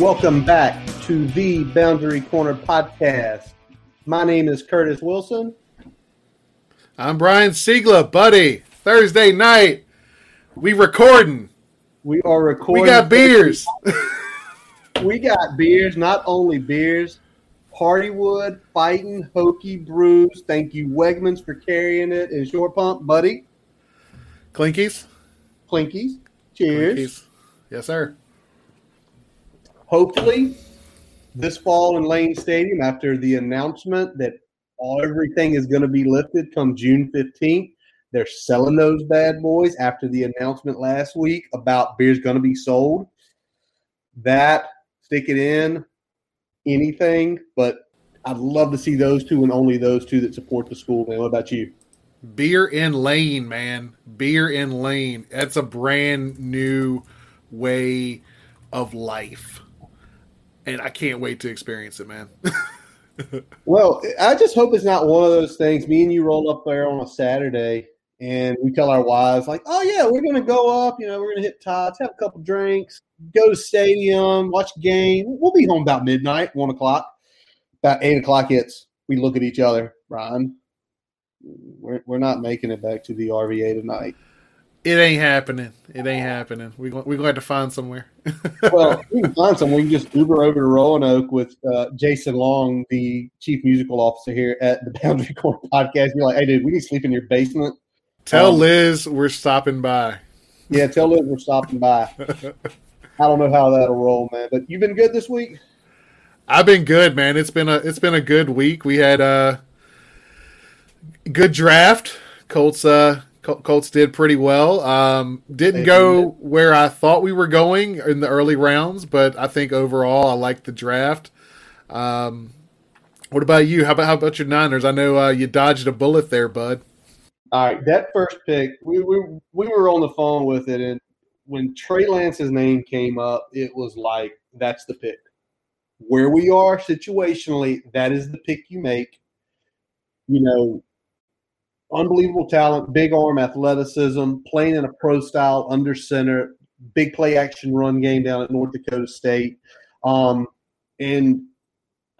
Welcome back to the Boundary Corner podcast. My name is Curtis Wilson. I'm Brian Siegler, buddy. Thursday night, we recording. We are recording. We got beers. we got beers. Not only beers, Hardywood, Fighting, Hokie Brews. Thank you, Wegmans, for carrying it. And Pump, buddy. Clinkies. Clinkies. Cheers. Clinkies. Yes, sir. Hopefully, this fall in Lane Stadium, after the announcement that all everything is going to be lifted come June 15th, they're selling those bad boys after the announcement last week about beer's going to be sold. That, stick it in, anything, but I'd love to see those two and only those two that support the school. Man, what about you? Beer in Lane, man. Beer in Lane. That's a brand new way of life. And I can't wait to experience it, man. well, I just hope it's not one of those things. Me and you roll up there on a Saturday and we tell our wives, like, oh, yeah, we're to go up. You know, we're to hit tots, have a couple drinks, go to stadium, watch game. We'll be home about midnight, one o'clock. About eight o'clock hits. We look at each other, Ryan. We're, we're not making it back to the RVA tonight. It ain't happening. It ain't happening. We we're going to have to find somewhere. well, we can find some. We can just Uber over to Roanoke with uh, Jason Long, the chief musical officer here at the Boundary Corner podcast. You're like, hey, dude, we need to sleep in your basement. Tell um, Liz we're stopping by. Yeah, tell Liz we're stopping by. I don't know how that'll roll, man. But you've been good this week. I've been good, man. It's been a it's been a good week. We had a good draft. Colts uh Colts did pretty well. Um, didn't go where I thought we were going in the early rounds, but I think overall I like the draft. Um, what about you? How about how about your Niners? I know uh, you dodged a bullet there, bud. All right, that first pick, we, we we were on the phone with it, and when Trey Lance's name came up, it was like that's the pick. Where we are situationally, that is the pick you make. You know, unbelievable talent, big arm athleticism, playing in a pro style under center, big play action run game down at North Dakota State. Um, and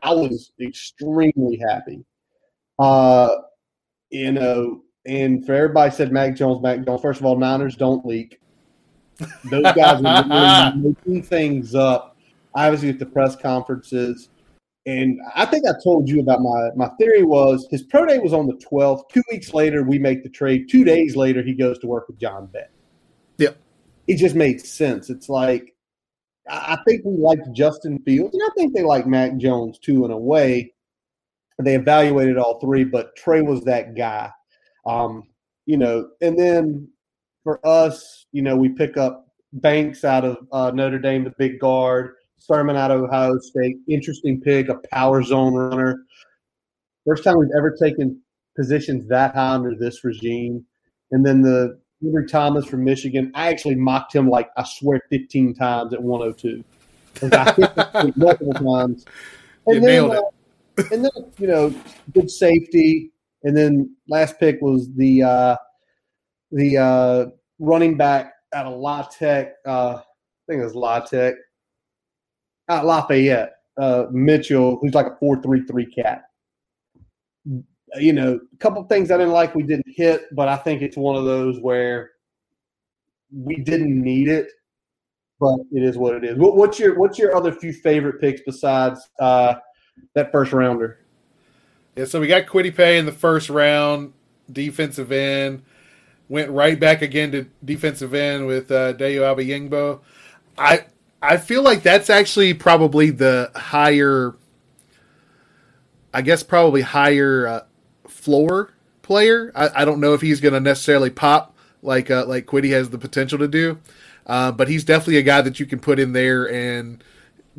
I was extremely happy. Uh, you know, and for everybody said Mac Jones, Mac Jones. First of all, Niners don't leak. Those guys are making things up. Obviously, at the press conferences, and I think I told you about my my theory was his pro day was on the 12th. Two weeks later, we make the trade. Two days later, he goes to work with John Beck. Yeah, it just made sense. It's like I think we liked Justin Fields, and I think they like Mac Jones too in a way. They evaluated all three, but Trey was that guy. Um, you know, and then for us, you know, we pick up Banks out of uh, Notre Dame, the big guard. Sermon out of Ohio State. Interesting pick, a power zone runner. First time we've ever taken positions that high under this regime. And then the Ambry Thomas from Michigan. I actually mocked him like I swear 15 times at 102. I hit multiple times. And you then, uh, and then you know, good safety. And then last pick was the uh, the uh, running back out of La Tech. Uh, I think it was La Tech at Lafayette, uh, Mitchell, who's like a four-three-three cat. You know, a couple things I didn't like we didn't hit, but I think it's one of those where we didn't need it, but it is what it is. What, what's your what's your other few favorite picks besides uh, that first rounder? Yeah, so we got Kwity Paye in the first round, defensive end. Went right back again to defensive end with uh, Dayo Odeyingbo. I I feel like that's actually probably the higher, I guess, probably higher uh, floor player. I, I, don't know if he's going to necessarily pop like uh, like Kwity has the potential to do, uh, but he's definitely a guy that you can put in there and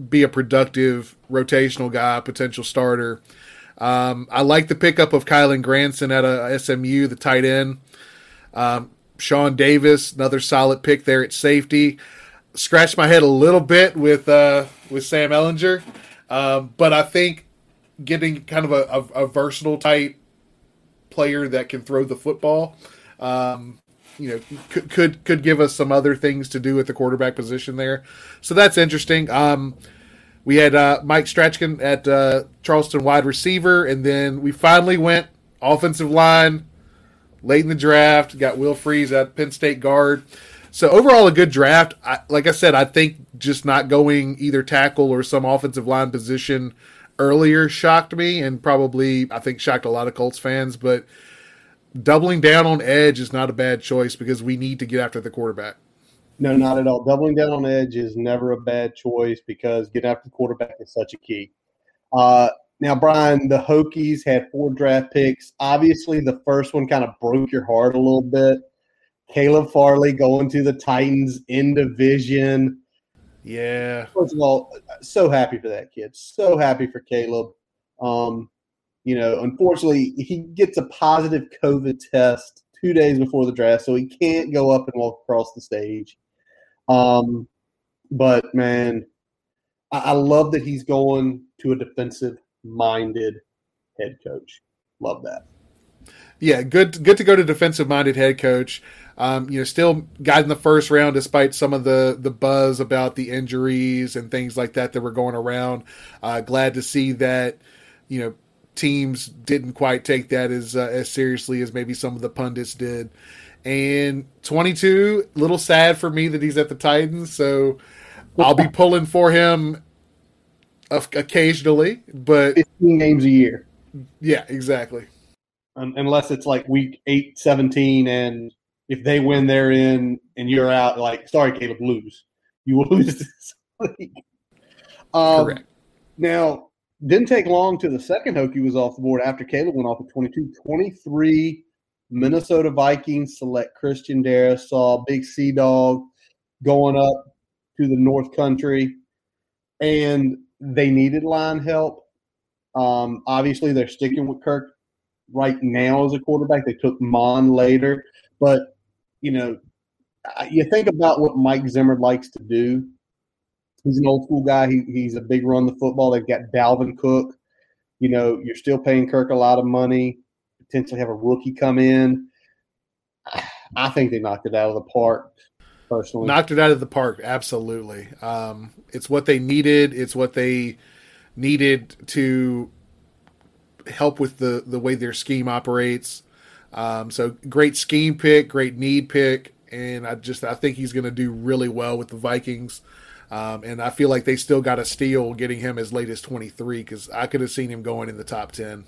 be a productive rotational guy, potential starter. Um, I like the pickup of Kylen Granson at a SMU, the tight end. Um, Sean Davis, another solid pick there at safety scratched my head a little bit with uh, with Sam Ehlinger, um, but I think getting kind of a, a, a, versatile type player that can throw the football, um, you know, could, could could give us some other things to do at the quarterback position there. So that's interesting. Um, we had uh, Mike Strachan at uh, Charleston wide receiver, and then we finally went offensive line late in the draft. Got Will Fries at Penn State guard. So overall, a good draft. I, like I said, I think just not going either tackle or some offensive line position earlier shocked me, and probably I think shocked a lot of Colts fans. But doubling down on edge is not a bad choice because we need to get after the quarterback. No, not at all. Doubling down on edge is never a bad choice because getting after the quarterback is such a key. Uh, now, Brian, the Hokies had four draft picks. Obviously, the first one kind of broke your heart a little bit. Caleb Farley going to the Titans in division. Yeah. First of all, so happy for that kid. So happy for Caleb. Um, you know, unfortunately, he gets a positive COVID test two days before the draft, so he can't go up and walk across the stage. Um, but man, I, I love that he's going to a defensive minded head coach. Love that. Yeah, good good to go to defensive minded head coach. Um, you know, still got in the first round despite some of the the buzz about the injuries and things like that that were going around. Uh, glad to see that you know teams didn't quite take that as uh, as seriously as maybe some of the pundits did. And 22, little sad for me that he's at the Titans, so I'll be pulling for him occasionally, but 15 games a year. Yeah, exactly. Unless it's like week 8, 17, and if they win, they're in, and you're out. Like, sorry, Caleb, lose. You will lose this week. Um, Correct. Now, didn't take long to the second Hokie was off the board after Caleb went off at 22. 23, Minnesota Vikings select Christian Darrisaw, Big Sea Dog, going up to the North Country. And they needed line help. Um, obviously, they're sticking with Kirk right now as a quarterback. They took Mond later, but you know, you think about what Mike Zimmer likes to do. He's an old school guy. He, he's a big run the football. They've got Dalvin Cook. You know, you're still paying Kirk a lot of money. Potentially have a rookie come in. I think they knocked it out of the park personally. Knocked it out of the park, absolutely. Um, it's what they needed. It's what they needed to help with the the way their scheme operates. Um, so great scheme pick, great need pick, and I just I think he's going to do really well with the Vikings. Um, and I feel like they still got a steal getting him as late as 23 because I could have seen him going in the top 10.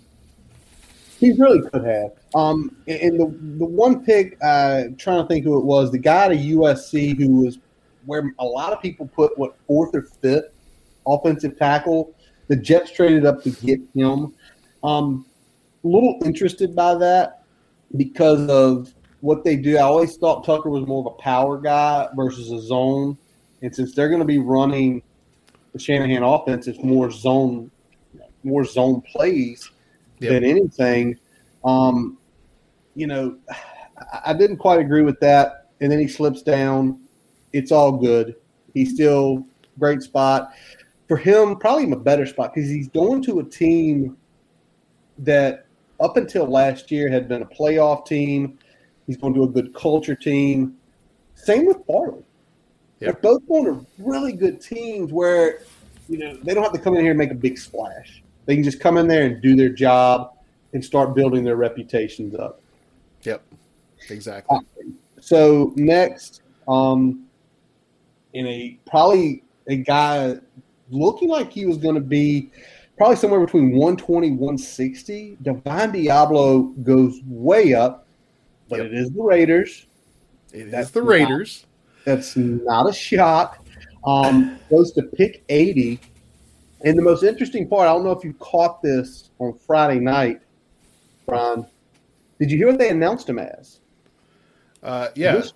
He really could have. Um, and the the one pick, uh, trying to think who it was, the guy at USC who was where a lot of people put what fourth or fifth offensive tackle. The Jets traded up to get him. Um, a little interested by that because of what they do. I always thought Tucker was more of a power guy versus a zone, and since they're going to be running the Shanahan offense, it's more zone, more zone plays yep. than anything. Um, you know, I didn't quite agree with that. And then he slips down. It's all good. He's still great spot for him. Probably a better spot because he's going to a team that up until last year had been a playoff team. He's going to do a good culture team. Same with Farley. Yep. They're both going to really good teams where you know they don't have to come in here and make a big splash. They can just come in there and do their job and start building their reputations up. Yep, exactly. so next, um, in a probably a guy looking like he was going to be probably somewhere between 120 160 divine Deablo goes way up but yep. it is the raiders it that's the raiders not, that's not a shock um, goes to pick 80 and the most interesting part, I don't know if you caught this on Friday night, Brian. Did you hear what they announced him as? Uh, yeah, this,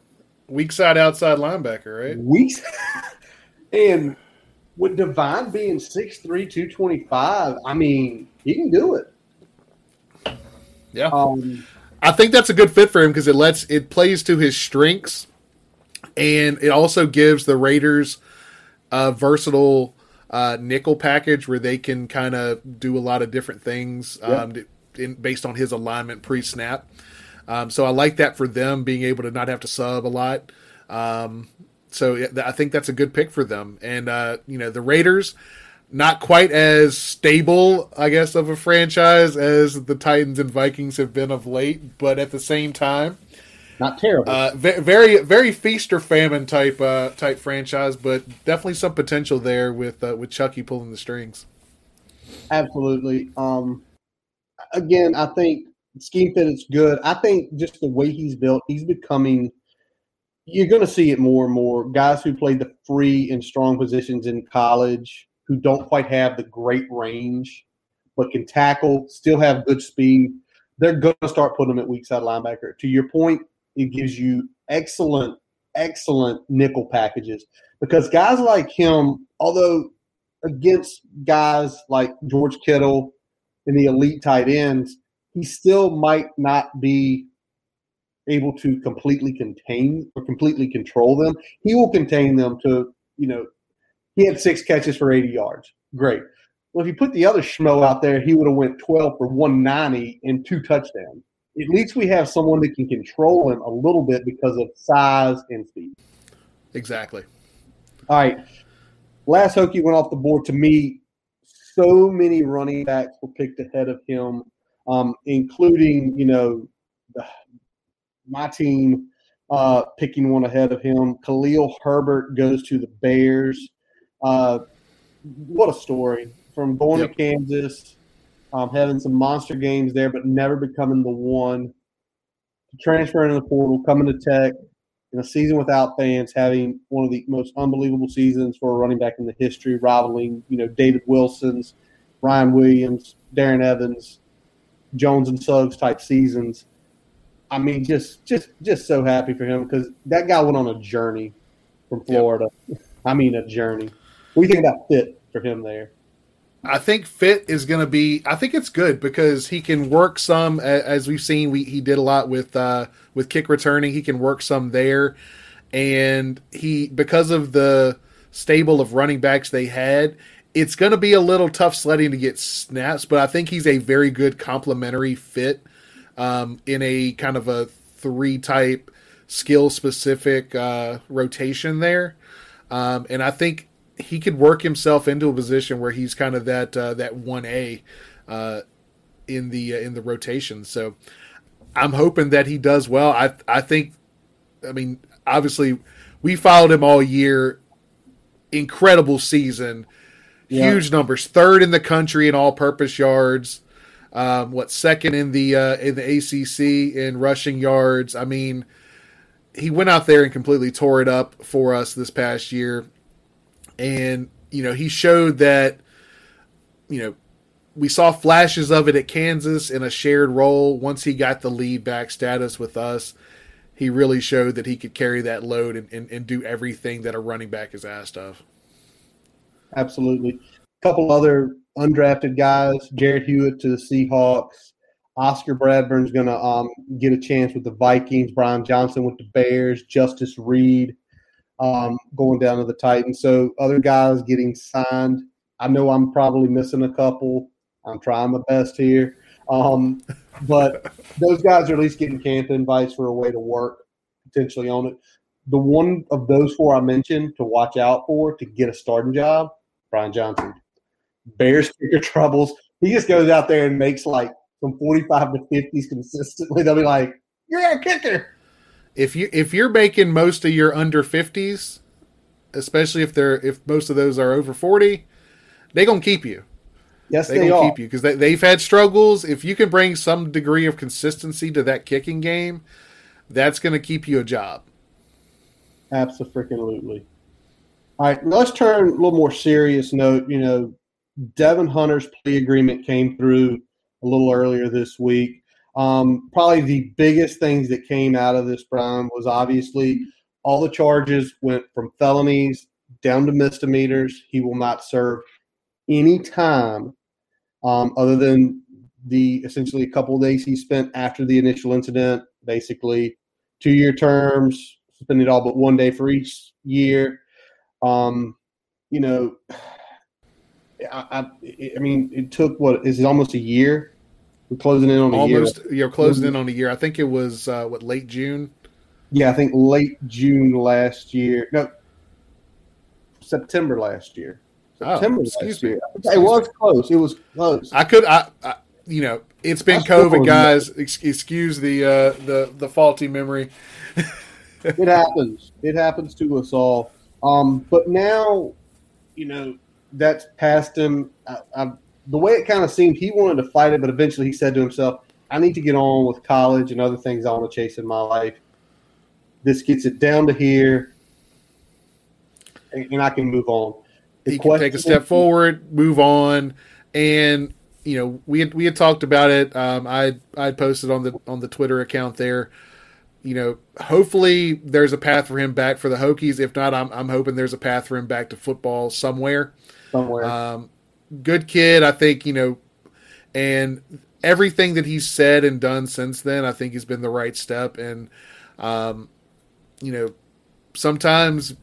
weak side outside linebacker, right? Weak, and with Divine being 6'3", 225, I mean, he can do it. Yeah, um, I think that's a good fit for him because it lets it plays to his strengths, and it also gives the Raiders a versatile uh, nickel package where they can kind of do a lot of different things um, yep. in, based on his alignment pre snap. Um, so I like that for them being able to not have to sub a lot. Um, so I think that's a good pick for them. And uh, you know the Raiders, not quite as stable, I guess, of a franchise as the Titans and Vikings have been of late, but at the same time, not terrible. Uh, very, very feast or famine type uh, type franchise, but definitely some potential there with uh, with Chucky pulling the strings. Absolutely. Um, again, I think scheme fit is good. I think just the way he's built, he's becoming. You're going to see it more and more. Guys who play the free and strong positions in college who don't quite have the great range, but can tackle, still have good speed. They're going to start putting them at weak side linebacker. To your point, it gives you excellent, excellent nickel packages because guys like him, although against guys like George Kittle and the elite tight ends, he still might not be able to completely contain or completely control them. He will contain them to, you know, he had six catches for 80 yards. Great. Well, if you put the other schmo out there, he would have went 12 for 190 and two touchdowns. At least we have someone that can control him a little bit because of size and speed. Exactly. All right. Last Hokie went off the board to me. So many running backs were picked ahead of him, um, including, you know, the, my team uh, picking one ahead of him. Khalil Herbert goes to the Bears. Uh, what a story from going yep. to Kansas, um, having some monster games there, but never becoming the one. Transferring in the portal, coming to Tech in a season without fans, having one of the most unbelievable seasons for a running back in the history, rivaling you know David Wilson's, Ryan Williams, Darren Evans, Jones and Suggs type seasons. I mean, just just just so happy for him because that guy went on a journey from Florida. Yep. I mean, a journey. What do you think about fit for him there? I think fit is going to be. I think it's good because he can work some, as we've seen. We he did a lot with uh, with kick returning. He can work some there, and he because of the stable of running backs they had, it's going to be a little tough sledding to get snaps. But I think he's a very good complementary fit um, in a kind of a three type skill specific uh, rotation there. Um, and I think he could work himself into a position where he's kind of that uh, that one A uh, in the uh, in the rotation. So I'm hoping that he does well. I I think, I mean, obviously we followed him all year. Incredible season, yeah. huge numbers, third in the country in all-purpose yards. Um, what second in the uh, in the ACC in rushing yards? I mean, he went out there and completely tore it up for us this past year and you know he showed that you know we saw flashes of it at Kansas in a shared role. Once he got the lead back status with us, he really showed that he could carry that load and, and, and do everything that a running back is asked of. Absolutely. A couple other undrafted guys, Jared Hewitt to the Seahawks. Oscar Bradburn's going to um, get a chance with the Vikings. Brian Johnson with the Bears. Justice Reed um, going down to the Titans. So other guys getting signed. I know I'm probably missing a couple. I'm trying my best here. Um, but those guys are at least getting camp invites for a way to work potentially on it. The one of those four I mentioned to watch out for to get a starting job, Brian Johnson. Bears kicker troubles. He just goes out there and makes like from 45 to 50s consistently. They'll be like, you're a kicker if you if you're making most of your under 50s especially if they're if most of those are over 40 they're gonna keep you yes they, they gonna are. keep you because they, they've had struggles if you can bring some degree of consistency to that kicking game that's gonna keep you a job absolutely all right let's turn a little more serious note you know devon hunter's plea agreement came through a little earlier this week um, probably the biggest things that came out of this, Brian, was obviously all the charges went from felonies down to misdemeanors. He will not serve any time um, other than the essentially a couple days he spent after the initial incident. Basically, two year terms, suspended all but one day for each year. Um, you know, I, I, I mean, it took what is it almost a year we're closing in on a almost. year. You're closing in on a year. I think it was uh, what late June. Yeah, I think late June last year. No, September last year. September oh, last year. Me. It was close. It was close. I could. I, I you know, it's been COVID, guys. Excuse the uh, the the faulty memory. it happens. It happens to us all. Um, but now, you know, that's past him. I, I, the way it kind of seemed, he wanted to fight it, but eventually he said to himself, "I need to get on with college and other things I want to chase in my life. This gets it down to here, and, and I can move on." The he can take a step forward, move on, and you know we had, we had talked about it. Um, I I posted on the on the Twitter account there. You know, hopefully there's a path for him back for the Hokies. If not, I'm I'm hoping there's a path for him back to football somewhere. Somewhere. Um, good kid, I think. You know, and everything that he's said and done since then, I think he's been the right step. And um, you know, sometimes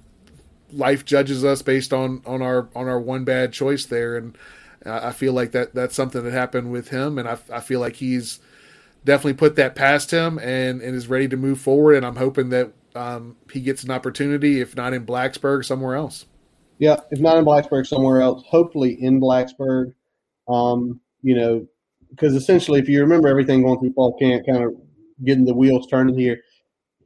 life judges us based on on our on our one bad choice there, and I feel like that that's something that happened with him, and I, I feel like he's definitely put that past him and, and is ready to move forward. And I'm hoping that um, he gets an opportunity, if not in Blacksburg, somewhere else. Yeah, if not in Blacksburg, somewhere else. Hopefully in Blacksburg. Um, you know, because essentially, if you remember everything going through fall camp, kind of getting the wheels turning here,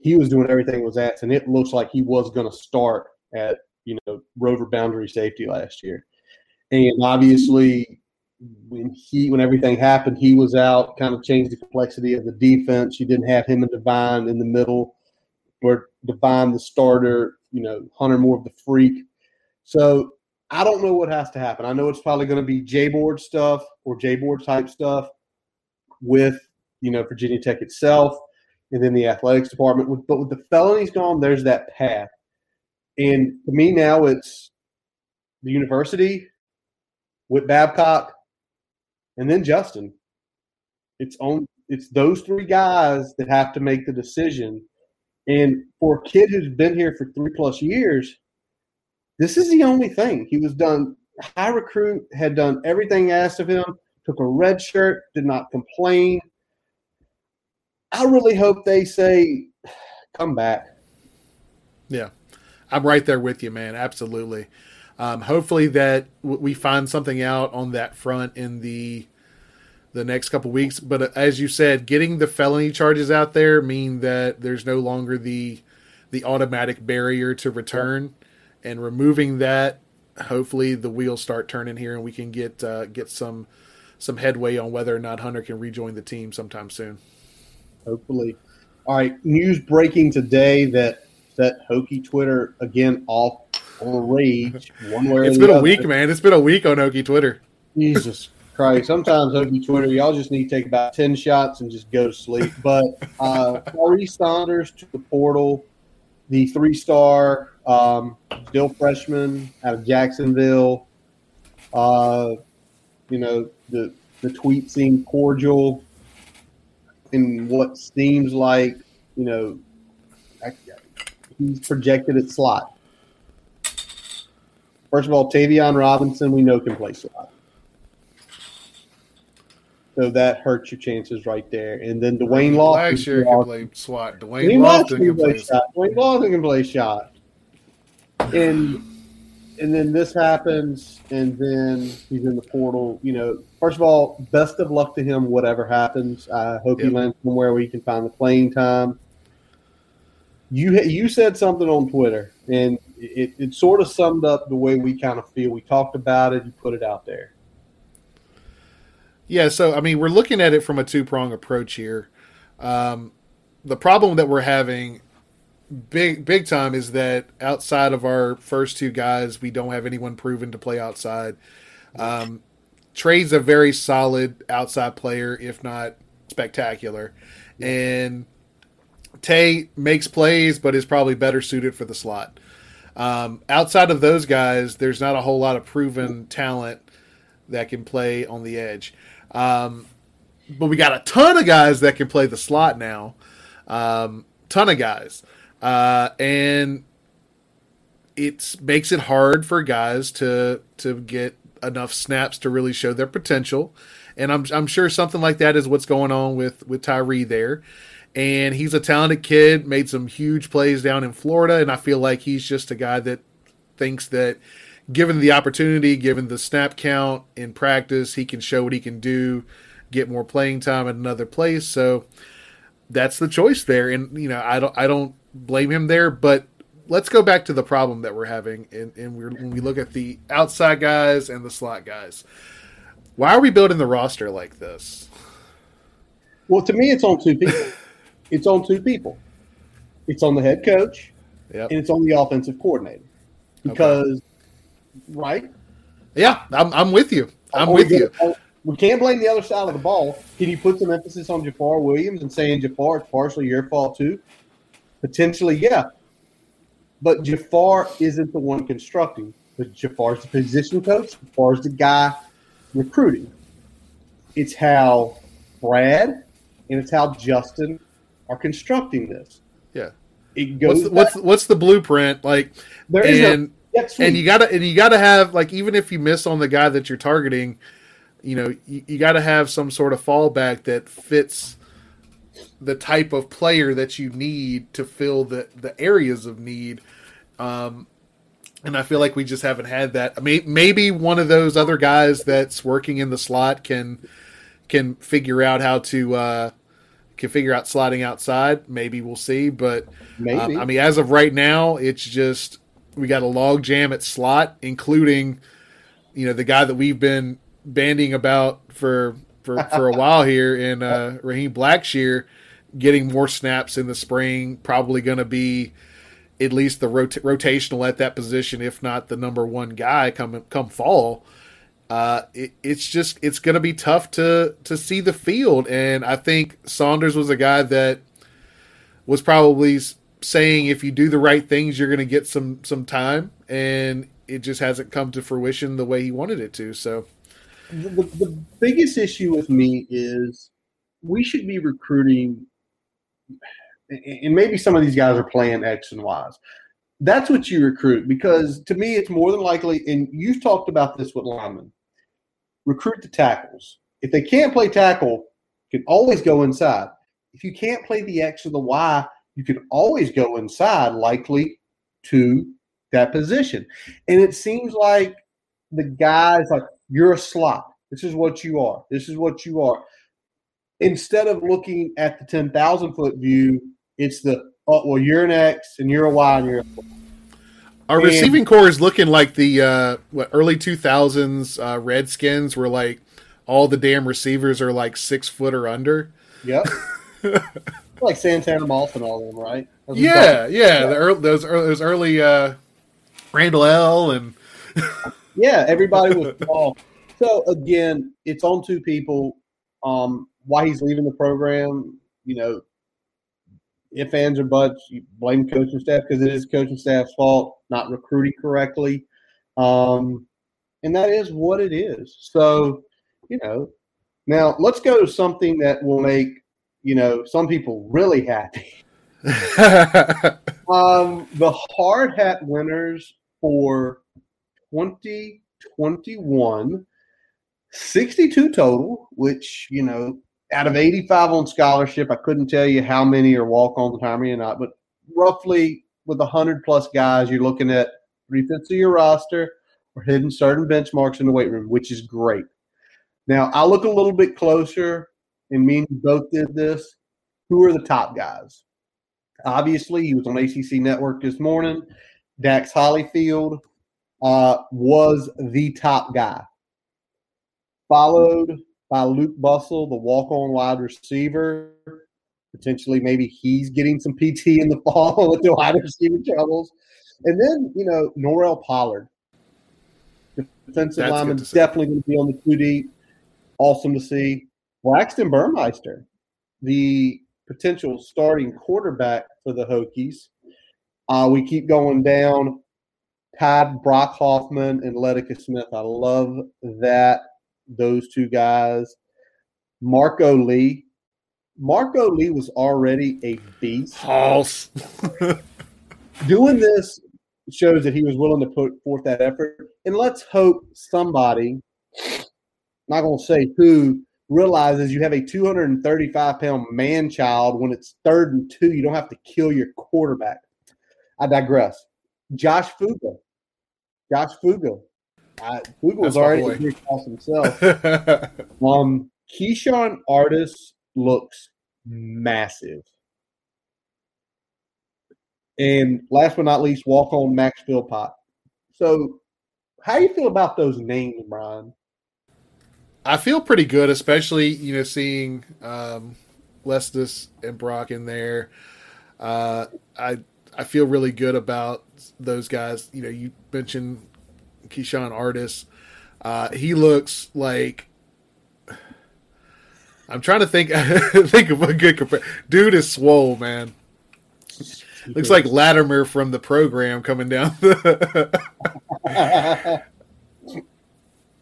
he was doing everything was at, and it looks like he was going to start at you know Rover boundary safety last year. And obviously, when he when everything happened, he was out, kind of changed the complexity of the defense. You didn't have him and Divine in the middle, where Divine the starter, you know, Hunter more of the freak. So I don't know what has to happen. I know it's probably going to be J board stuff or J board type stuff with you know Virginia Tech itself, and then the athletics department. But with the felonies gone, there's that path. And to me now, it's the university with Babcock, and then Justin. It's on. It's those three guys that have to make the decision. And for a kid who's been here for three plus years, this is the only thing he was done. High recruit had done everything asked of him. Took a red shirt, did not complain. I really hope they say, "Come back." Yeah, I'm right there with you, man. Absolutely. Um, hopefully that w- we find something out on that front in the the next couple weeks. But uh, as you said, getting the felony charges out there mean that there's no longer the the automatic barrier to return, and removing that, hopefully the wheels start turning here, and we can get uh, get some some headway on whether or not Hunter can rejoin the team sometime soon. Hopefully. All right, news breaking today that set Hokie Twitter again off on rage one way It's been a week, man. It's been a week on Hokie Twitter. Jesus Christ. Sometimes Hokie Twitter, y'all just need to take about 10 shots and just go to sleep. But uh, Maurice Saunders to the portal, the three star, um, still freshman out of Jacksonville. Uh, you know, the, the tweet seemed cordial in what seems like, you know, he's projected at slot. First of all, Tayvion Robinson, we know can play slot. So that hurts your chances right there. And then Da'Wain Lofton. Last year can play slot. Da'Wain Lofton can play shot. Da'Wain Lofton can play shot. And and then this happens, and then he's in the portal. You know, first of all, best of luck to him, whatever happens. I hope yep. he lands somewhere where he can find the playing time. You you said something on Twitter, and it, it sort of summed up the way we kind of feel. We talked about it, you put it out there. Yeah, so I mean, we're looking at it from a two prong approach here. Um, the problem that we're having, big big time, is that outside of our first two guys, we don't have anyone proven to play outside. Um, Trey's a very solid outside player, if not spectacular, and Tay makes plays, but is probably better suited for the slot. Um, outside of those guys, there's not a whole lot of proven talent that can play on the edge. Um, but we got a ton of guys that can play the slot now. Um, ton of guys. Uh, and it makes it hard for guys to to get enough snaps to really show their potential. And I'm I'm sure something like that is what's going on with with Tyree there and he's a talented kid, made some huge plays down in Florida, and I feel like he's just a guy that thinks that given the opportunity, given the snap count in practice, he can show what he can do, get more playing time at another place. So that's the choice there, and you know I don't I don't blame him there, but. Let's go back to the problem that we're having, and, and we're, when we look at the outside guys and the slot guys. Why are we building the roster like this? Well, to me, it's on two people. it's on two people. It's on the head coach, Yep. and it's on the offensive coordinator. Because, right? Yeah, I'm, I'm with you. I'm Or with you. We can't blame the other side of the ball. Can you put some emphasis on Jafar Williams and saying Jafar, it's partially your fault too? Potentially, yeah. But Jafar isn't the one constructing. But Jafar's the position coach. Jafar's the guy recruiting. It's how Brad and it's how Justin are constructing this. Yeah. It goes. What's the, what's what's the blueprint like? there is no- And sweet. and you gotta and you gotta have like even if you miss on the guy that you're targeting, you know you, you gotta have some sort of fallback that fits the type of player that you need to fill the the areas of need. Um, and I feel like we just haven't had that. I mean, maybe one of those other guys that's working in the slot can can figure out how to uh, can figure out sliding outside. Maybe we'll see, but Maybe. um, I mean, as of right now, it's just we got a log jam at slot, including you know the guy that we've been bandying about for for, for a while here in uh, Raheem Blackshear, getting more snaps in the spring. Probably going to be at least the rota- rotational at that position, if not the number one guy come come fall. Uh, it, it's just it's going to be tough to to see the field, and I think Saunders was a guy that was probably saying if you do the right things, you're going to get some some time, and it just hasn't come to fruition the way he wanted it to. So the, the biggest issue with me is we should be recruiting, and maybe some of these guys are playing X and Y's. That's what you recruit because to me, it's more than likely, and you've talked about this with linemen recruit the tackles. If they can't play tackle, you can always go inside. If you can't play the X or the Y, you can always go inside, likely to that position. And it seems like the guys like you're a slot. This is what you are. This is what you are. Instead of looking at the ten thousand foot view, it's the oh well you're an X and you're a Y and you're a our And- receiving core is looking like the uh, what early two thousands uh, Redskins, were like all the damn receivers are like six foot or under. Yep. like Santana Moss and all of them, right? Those Yeah, yeah, the early, those early, those early uh, Randle El and Yeah, everybody was small. So again, it's on two people. Um, why he's leaving the program, you know, if ands or buts, you blame coaching staff because it is coaching staff's fault not recruiting correctly, um, and that is what it is. So, you know, now let's go to something that will make you know some people really happy. Um, the hard hat winners for 2021, 62 total, which, you know, out of 85 on scholarship, I couldn't tell you how many are walk on the time or not, but roughly with 100 plus guys, you're looking at three fifths of your roster or hitting certain benchmarks in the weight room, which is great. Now, I look a little bit closer, and me and you both did this. Who are the top guys? Obviously, he was on ACC Network this morning. Dax Hollifield uh, was the top guy, followed by Luke Bustle, the walk-on wide receiver. Potentially, maybe he's getting some PT in the fall with the wide receiver troubles. And then, you know, Norell Pollard, defensive That's lineman, good to see. definitely going to be on the two deep. Awesome to see. Braxton Burmeister, the potential starting quarterback for the Hokies. Uh, we keep going down. Todd Brock Hoffman and Lecitus Smith. I love that. Those two guys. Marco Lee. Marco Lee was already a beast. False. Doing this shows that he was willing to put forth that effort. And let's hope somebody, not going to say who, realizes you have a 235 pound man child when it's third and two. You don't have to kill your quarterback. I digress. Josh Fuga. Josh Fuga. I, Fuga was That's already a big toss himself. Um, Keyshawn Artis looks massive. And last but not least, walk on Max Philpott. So, how you feel about those names, Brian? I feel pretty good, especially you know seeing um, Lecitus and Brock in there. Uh, I I feel really good about those guys. You know, you mentioned Keyshawn Artis. Uh, he looks like I'm trying to think think of a good. Dude is swole, man. Looks like Latimer from the program coming down.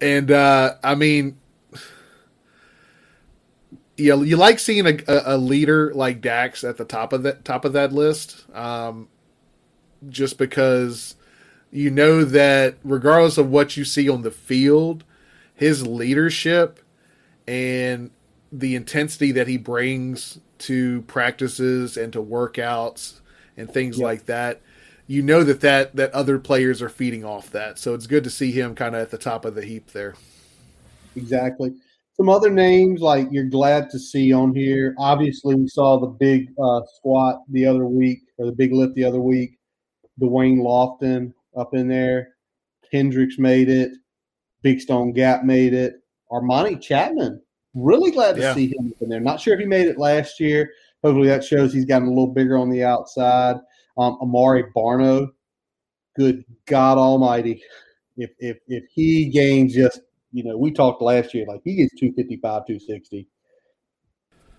And uh, I mean, yeah, you like seeing a, a leader like Dax at the top of that top of that list, um, just because you know that regardless of what you see on the field, his leadership and the intensity that he brings to practices and to workouts and things like that you know that, that that other players are feeding off that so it's good to see him kind of at the top of the heap there Exactly. Some other names like you're glad to see on here. Obviously, we saw the big uh, squat the other week or the big lift the other week. Da'Wain Lofton up in there. Hendricks made it. Big Stone Gap made it. Armani Chapman. Really glad to Yeah. see him up in there. Not sure if he made it last year. Hopefully that shows he's gotten a little bigger on the outside. Um, Amaré Barno. Good God Almighty. If if if he gains just you know, we talked last year, like he gets 255, 260.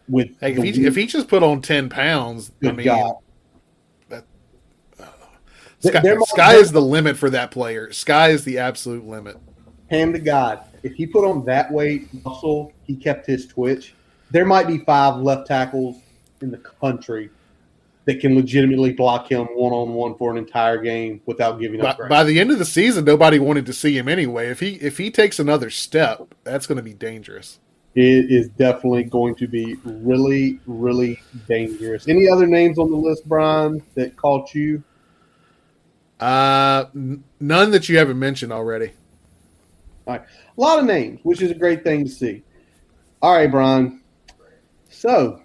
With Hey, if he, if he just put on 10 pounds i mean God. Sky, might- sky is the limit for that player sky is the absolute limit hand to God, if he put on that weight muscle, he kept his twitch. There might be five left tackles in the country that can legitimately block him one on one for an entire game without giving up. ground. by the end of the season nobody wanted to see him anyway if he if he takes another step that's going to be dangerous It is definitely going to be really, really dangerous. Any other names on the list, Brian, that caught you? Uh n- none that you haven't mentioned already All right, A lot of names, which is a great thing to see. All right, Brian. So,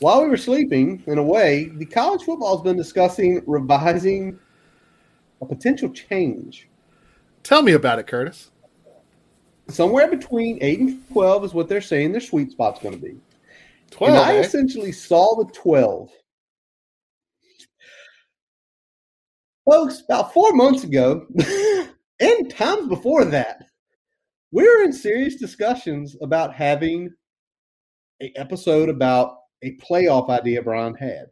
while we were sleeping, in a way, the college football has been discussing revising a potential change. tell me about it curtis Somewhere between 8 and 12 is what they're saying their sweet spot's going to be. 12 and I eh? essentially saw the 12. Folks, about four months ago, and times before that, we were in serious discussions about having a episode about a playoff idea Brian had.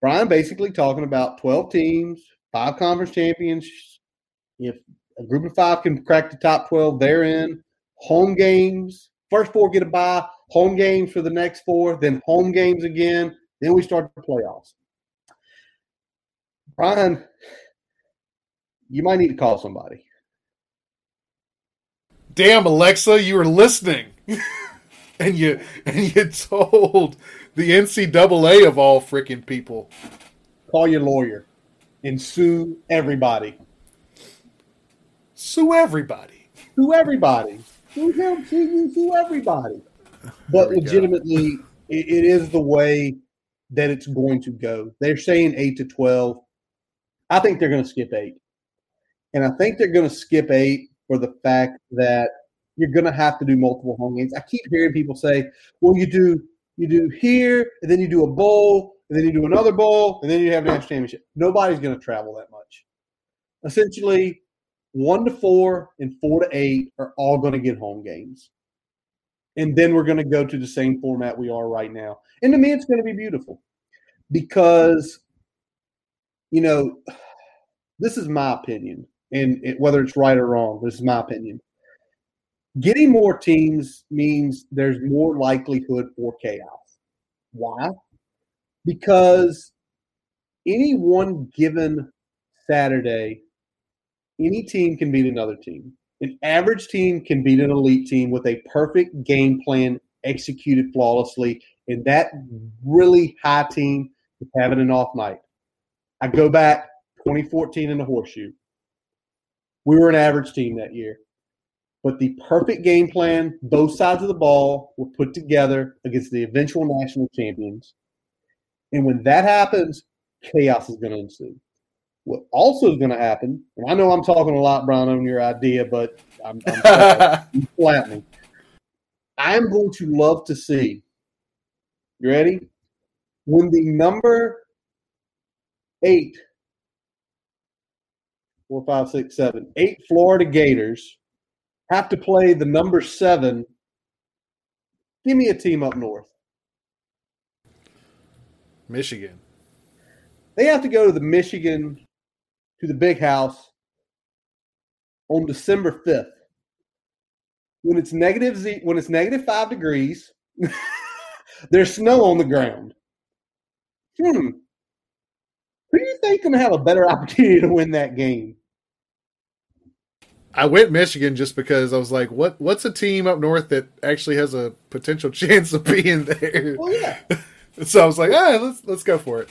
Brian basically talking about 12 teams, five conference champions. If a group of five can crack the top 12, they're in. Home games, first four get a bye, home games for the next four, then home games again. Then we start the playoffs. Brian, you might need to call somebody. damn alexa you were listening and you and you told the ncaa of all freaking people Call your lawyer and sue everybody. sue everybody Sue everybody. Sue him, sue you, sue everybody. But legitimately, it, it is the way that it's going to go. They're saying 8 to 12. I think they're going to skip 8. And I think they're going to skip 8 for the fact that you're going to have to do multiple home games. I keep hearing people say, "Well, you do you do here, and then you do a bowl, and then you do another bowl, and then you have a national championship." Nobody's going to travel that much. Essentially, 1 to 4 and 4 to 8 are all going to get home games. And then we're going to go to the same format we are right now. And to me, it's going to be beautiful because, you know, this is my opinion. And it, whether it's right or wrong, this is my opinion. Getting more teams means there's more likelihood for chaos. Why? Because any one given Saturday, any team can beat another team. An average team can beat an elite team with a perfect game plan executed flawlessly, and that really high team is having an off night. I go back 2014 in the horseshoe. We were an average team that year. But the perfect game plan, both sides of the ball were put together against the eventual national champions. And when that happens, chaos is going to ensue. What also is going to happen, and I know I'm talking a lot, Brian, on your idea, but I'm, I'm flattening. I'm going to love to see. You ready? When the number eight, four, five, six, seven, eight Florida Gators have to play the number seven. Give me a team up north. Michigan. They have to go to the Michigan to the big house on December 5th. When it's negative Z, when it's negative five degrees, there's snow on the ground. Hmm. Who do you think going to have a better opportunity to win that game? I went Michigan just because I was like, what what's a team up north that actually has a potential chance of being there? Well, yeah. so I was like, ah, let's let's go for it.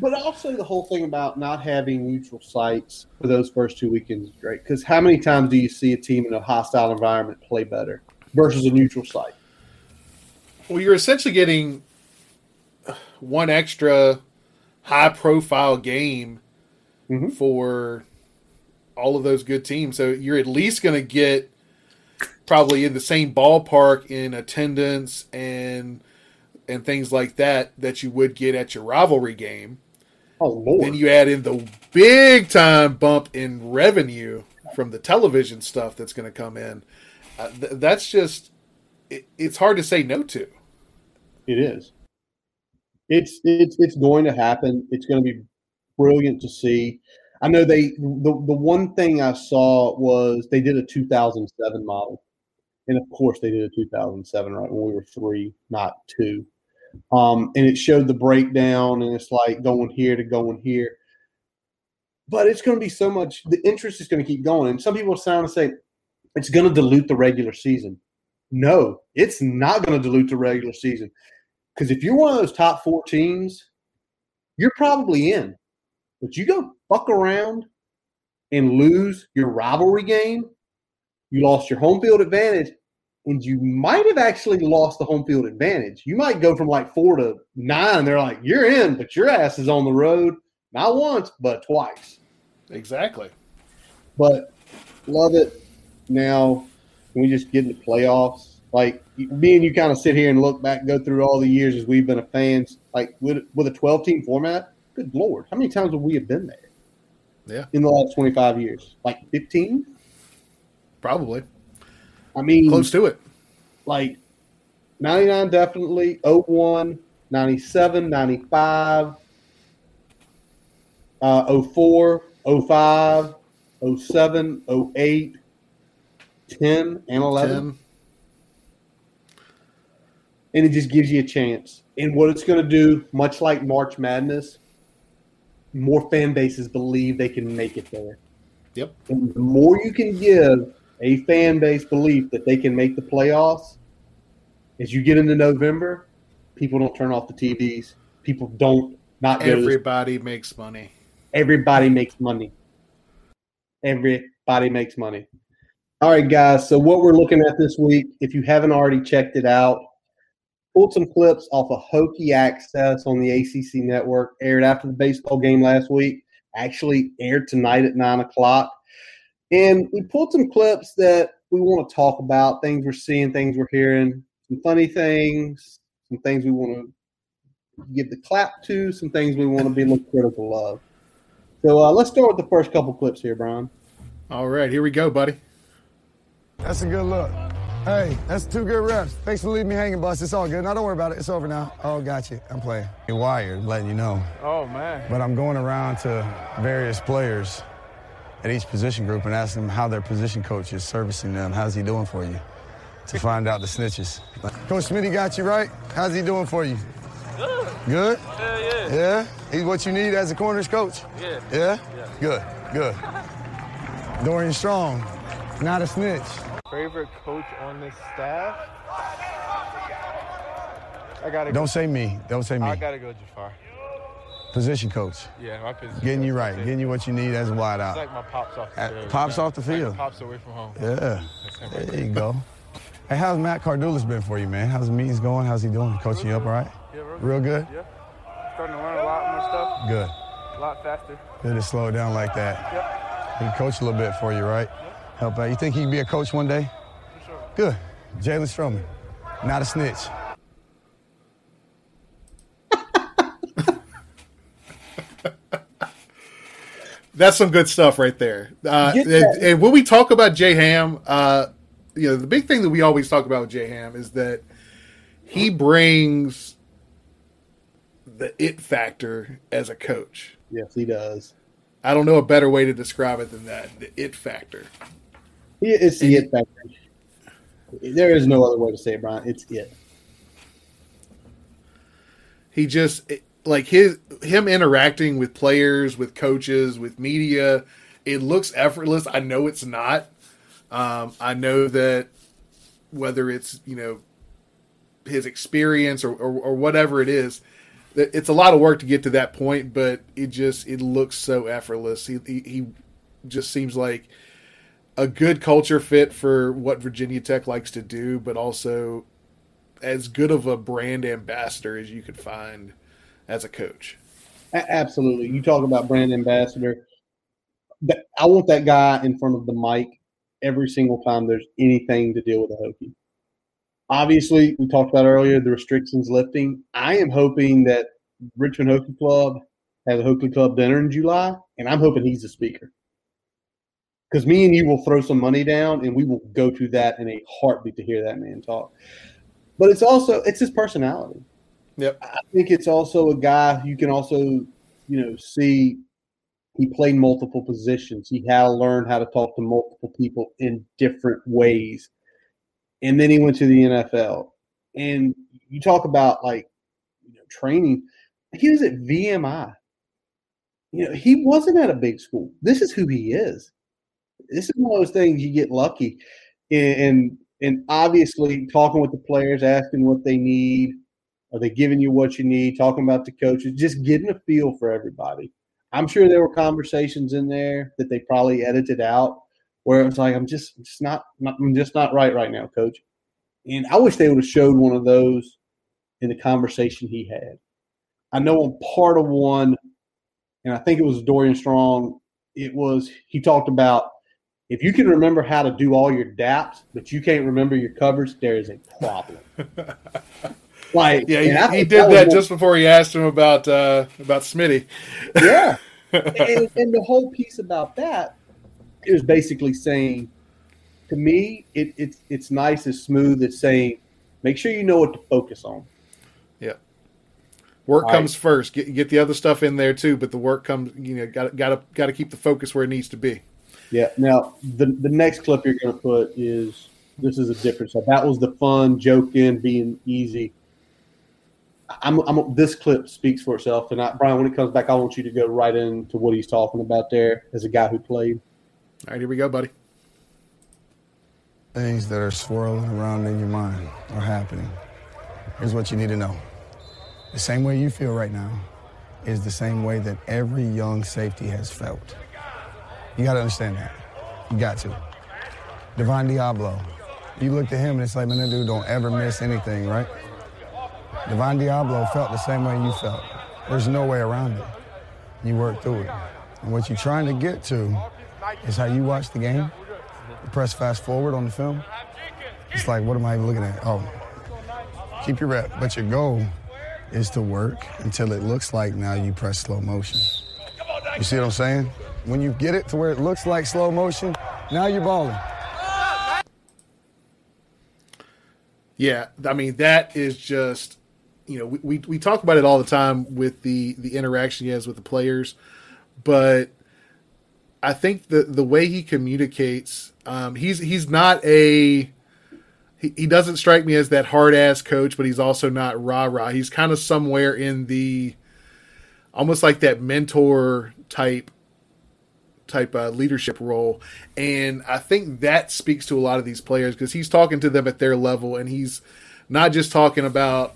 But also the whole thing about not having neutral sites for those first two weekends is great. Because how many times do you see a team in a hostile environment play better versus a neutral site? Well, you're essentially getting one extra high profile game mm-hmm. for all of those good teams. So you're at least going to get probably in the same ballpark in attendance and and things like that that you would get at your rivalry game. Oh Lord! Then you add in the big time bump in revenue from the television stuff that's going to come in. Uh, th- that's just it, it's hard to say no to. It is. It's it's it's going to happen. It's going to be brilliant to see. I know they the the one thing I saw was they did a 2007 model, and of course they did a 2007 right when we were three, not two. Um, and it showed the breakdown, and it's like going here to going here. But it's going to be so much. The interest is going to keep going, and some people sound and say it's going to dilute the regular season. No, it's not going to dilute the regular season because if you're one of those top four teams, you're probably in. But you go fuck around and lose your rivalry game, you lost your home field advantage, and you might have actually lost the home field advantage. You might go from like four to nine, and they're like, "You're in," but your ass is on the road not once but twice. Exactly. But love it. Now, can we just get into playoffs? Like me and you, kind of sit here and look back, go through all the years as we've been a fans. Like with with a twelve team format, good lord, how many times have we have been there? Yeah. In the last twenty five years, like fifteen. Probably. I mean, close to it. Like 99 definitely, 01, 97, 95, uh, 04, 05, 07, 08, 10, and 11. 10. And it just gives you a chance. And what it's going to do, much like March Madness, more fan bases believe they can make it there. Yep. And the more you can give a fan base belief that they can make the playoffs, as you get into November, people don't turn off the TVs. People don't not everybody makes money. Everybody makes money. Everybody makes money. All right, guys. So what we're looking at this week, if you haven't already checked it out, pulled some clips off of Hokie Access on the ACC network. Aired after the baseball game last week. Actually aired tonight at nine o'clock. And we pulled some clips that we want to talk about, things we're seeing, things we're hearing, some funny things, some things we want to give the clap to, some things we want to be a little critical of. So uh, let's start with the first couple clips here, Brian. All right, here we go, buddy. That's a good look. Hey, that's two good reps. Thanks for leaving me hanging, boss. It's all good. Now don't worry about it. It's over now. Oh, got you. I'm playing. You're wired, letting you know. Oh man. But I'm going around to various players at each position group and asking them how their position coach is servicing them. How's he doing for you? To find out the snitches. Coach Smitty got you right. How's he doing for you? Good. Good? Yeah, yeah. Yeah? He's what you need as a corners coach? Yeah. Yeah? yeah. Good, good. Dorian Strong, not a snitch. Favorite coach on this staff? I gotta Don't go. say me. Don't say me. I gotta go Jafar. position coach, Yeah, my position. getting you right, getting you what you need as a It's like my pops off the At- field. pops man. off the It's like pops away from home. Yeah, right there you go. Hey, how's Matt Cardulis been for you, man? How's the meetings going? How's he doing? Coaching you up all right? Yeah, real Real good? Yeah. Starting to learn a lot more stuff. Good. A lot faster. Good to slow it down like that. Yep. He can coach a little bit for you, right? Help out. You think he can be a coach one day? For sure. Good. Jalen Stroman, not a snitch. That's some good stuff right there. Uh, and, and when we talk about Jay Ham, uh, you know, the big thing that we always talk about with J Ham is that he brings the it factor as a coach. Yes, he does. I don't know a better way to describe it than that. The it factor. It's the it factor. There is no other way to say it, Brian. It's it. He just like his him interacting with players, with coaches, with media. It looks effortless. I know it's not. Um, I know that whether it's you know his experience or, or, or whatever it is, that it's a lot of work to get to that point. But it just it looks so effortless. He he, he just seems like a good culture fit for what Virginia Tech likes to do, but also as good of a brand ambassador as you could find as a coach. Absolutely. You talk about brand ambassador. I want that guy in front of the mic every single time there's anything to deal with a Hokie. Obviously, we talked about earlier the restrictions lifting. I am hoping that Richmond Hokie Club has a Hokie Club dinner in July, and I'm hoping he's the speaker. Because me and you will throw some money down, and we will go to that in a heartbeat to hear that man talk. But it's also it's his personality. Yep. I think it's also a guy you can also, you know, see he played multiple positions. He had to learn how to talk to multiple people in different ways. And then he went to the NFL. And you talk about like you know, training. He was at VMI. You know, he wasn't at a big school. This is who he is. This is one of those things you get lucky. And and, obviously talking with the players, asking what they need, are they giving you what you need? Talking about the coaches, just getting a feel for everybody. I'm sure there were conversations in there that they probably edited out where it was like, I'm just, just not, not, I'm just not right right now, coach. And I wish they would have showed one of those in the conversation he had. I know on part of one, and I think it was Dorian Strong. It was he talked about if you can remember how to do all your daps, but you can't remember your covers, there is a problem. like, Yeah, he, he did that one- just before he asked him about uh, about Smitty. yeah. and, and the whole piece about that is basically saying, to me, it, it's it's nice, it's smooth. It's saying, make sure you know what to focus on. Yeah, work comes first. Get get the other stuff in there too, but the work comes. You know, got got to got to keep the focus where it needs to be. Yeah. Now the the next clip you're going to put is this is a different stuff. That was the fun, joking, being easy. I'm, I'm this clip speaks for itself. And I, Brian, when it comes back, I want you to go right into what he's talking about there as a guy who played. All right, here we go, buddy. Things that are swirling around in your mind are happening. Here's what you need to know. The same way you feel right now is the same way that every young safety has felt. You got to understand that. You got to. Devon Deablo, you look at him and it's like, man, that dude don't ever miss anything, right? Devon Deablo felt the same way you felt. There's no way around it. You work through it. And what you're trying to get to is how you watch the game. You press fast forward on the film. It's like, what am I even looking at? Oh, keep your rep. But your goal is to work until it looks like now you press slow motion. You see what I'm saying? When you get it to where it looks like slow motion, now you're balling. Yeah, I mean that is just you know we, we, we talk about it all the time with the the interaction he has with the players, but I think the the way he communicates, um, he's he's not a he, he doesn't strike me as that hard ass coach, but he's also not rah rah. He's kind of somewhere in the almost like that mentor type type uh, leadership role, and I think that speaks to a lot of these players because he's talking to them at their level, and he's not just talking about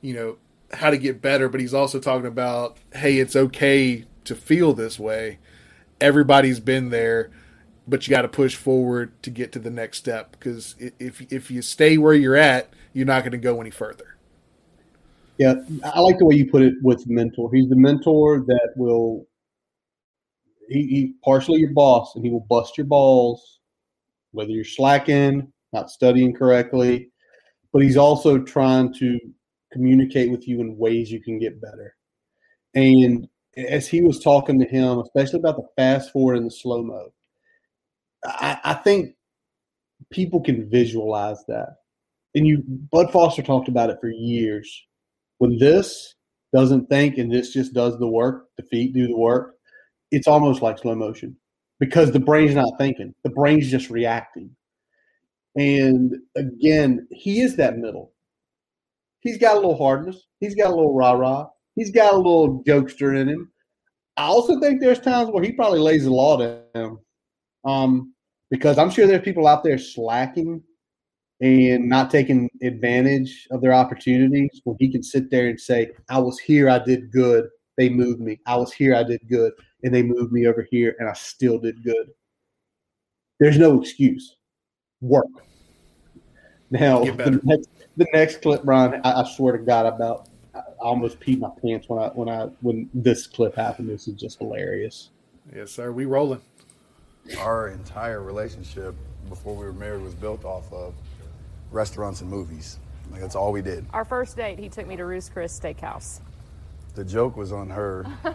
you know how to get better, but he's also talking about, hey, it's okay to feel this way. Everybody's been there, but you got to push forward to get to the next step because if if you stay where you're at, you're not going to go any further. Yeah, I like the way you put it with mentor. He's the mentor that will he, he partially your boss and he will bust your balls whether you're slacking, not studying correctly, but he's also trying to communicate with you in ways you can get better. And as he was talking to him, especially about the fast forward and the slow mo, I, I think people can visualize that. And you, Bud Foster talked about it for years. When this doesn't think and this just does the work, the feet do the work, it's almost like slow motion because the brain's not thinking, the brain's just reacting. And again, he is that middle. He's got a little hardness. He's got a little rah rah. He's got a little jokester in him. I also think there's times where he probably lays the law down. Um, because I'm sure there's people out there slacking and not taking advantage of their opportunities when he can sit there and say, I was here, I did good. They moved me. I was here, I did good. And they moved me over here, and I still did good. There's no excuse. Work. Now, the next, the next clip, Brian, I, I swear to God, about I almost peed my pants when I when I when this clip happened. This is just hilarious. Yes, sir. We rolling. Our entire relationship before we were married was built off of restaurants and movies. Like that's all we did. Our first date, he took me to Ruth's Chris Steakhouse. The joke was on her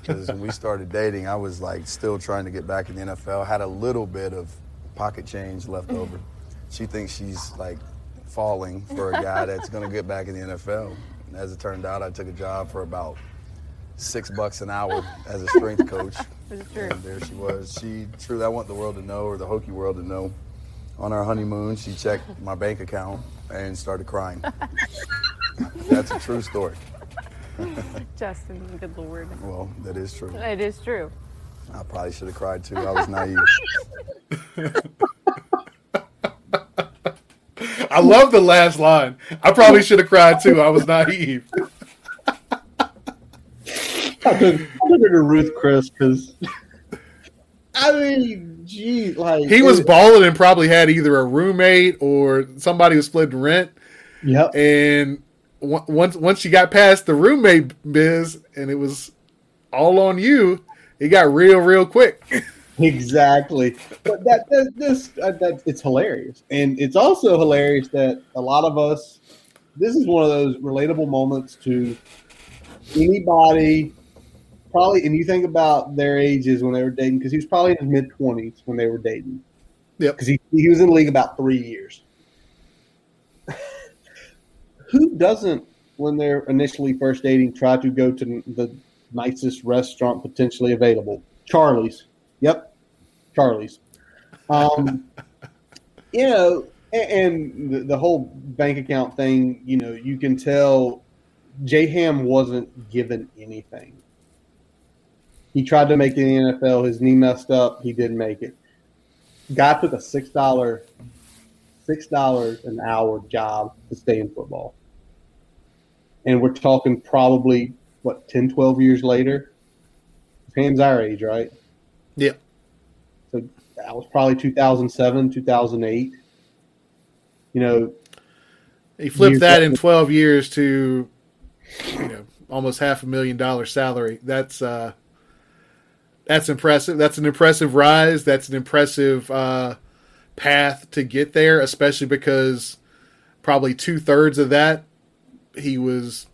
because when we started dating, I was like still trying to get back in the NFL. Had a little bit of pocket change left over. She thinks she's like falling for a guy that's going to get back in the NFL. And as it turned out, I took a job for about six bucks an hour as a strength coach. true. And there she was. She truly, I want the world to know, or the Hokie world to know. On our honeymoon, she checked my bank account and started crying. That's a true story. Justin, good lord. Well, that is true. It is true. I probably should have cried too. I was naive. I love the last line. I probably should have cried too. I was naive. I took, I took her to Ruth Chris because I mean, gee, like He was it- balling and probably had either a roommate or somebody was splitting rent. Yep. And on- once once you got past the roommate biz and it was all on you, it got real real quick. Exactly. But that, that this uh, that it's hilarious, and it's also hilarious that a lot of us. This is one of those relatable moments to anybody. Probably, and you think about their ages when they were dating, because he was probably in his mid twenties when they were dating. Yep. Because he, he was in the league about three years. Who doesn't, when they're initially first dating, try to go to the nicest restaurant potentially available? Charlie's. Yep, Charlie's. Um, you know, and the, the whole bank account thing. You know, you can tell J Ham wasn't given anything. He tried to make it in the NFL. His knee messed up. He didn't make it. Guy took a six dollar, six dollars an hour job to stay in football. And we're talking probably what 10, 12 years later. Ham's our age, right? yeah. So that was probably 2007, 2008. You know, He flipped that in 12 years to you know almost half a million dollar salary. That's uh that's impressive. That's an impressive rise. That's an impressive uh path to get there, especially because probably two thirds of that he was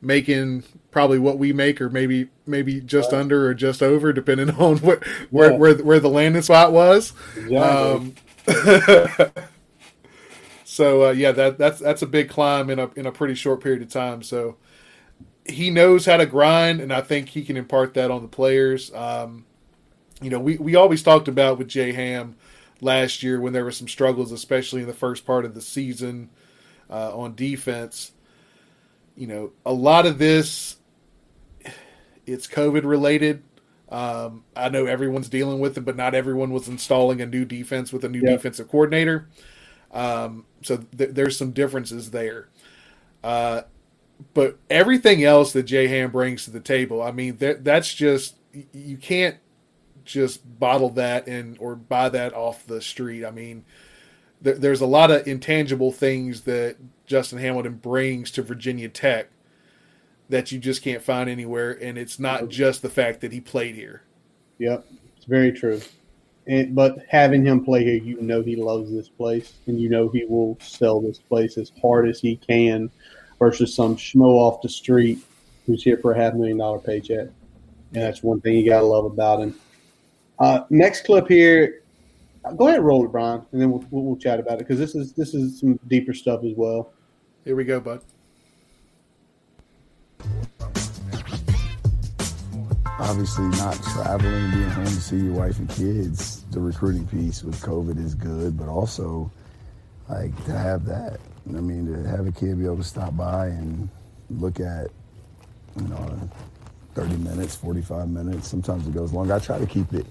making probably what we make or maybe maybe just under or just over depending on where where Yeah. where, where the landing spot was. exactly. Um, so uh, yeah, that that's that's a big climb in a in a pretty short period of time. So he knows how to grind, and I think he can impart that on the players. Um, you know, we we always talked about with Jay Ham last year when there were some struggles, especially in the first part of the season uh, on defense. You know, a lot of this it's COVID related. Um, I know everyone's dealing with it, but not everyone was installing a new defense with a new defensive coordinator. Um, so th- there's some differences there. Uh, but everything else that J Ham brings to the table, I mean, that that's just you can't just bottle that and or buy that off the street. I mean, there, there's a lot of intangible things that Justin Hamilton brings to Virginia Tech that you just can't find anywhere, and it's not just the fact that he played here. Yep, it's very true. And, but having him play here, you know he loves this place, and you know he will sell this place as hard as he can, versus some schmo off the street who's here for a half million dollar paycheck. And that's one thing you gotta love about him. Uh, next clip here, go ahead and roll it, Brian, and then we'll, we'll, we'll chat about it because this is this is some deeper stuff as well. Here we go, bud. obviously not traveling, being home to see your wife and kids, the recruiting piece with COVID is good, but also like to have that. I mean, to have a kid be able to stop by and look at, you know, 30 minutes, 45 minutes. Sometimes it goes longer. I try to keep it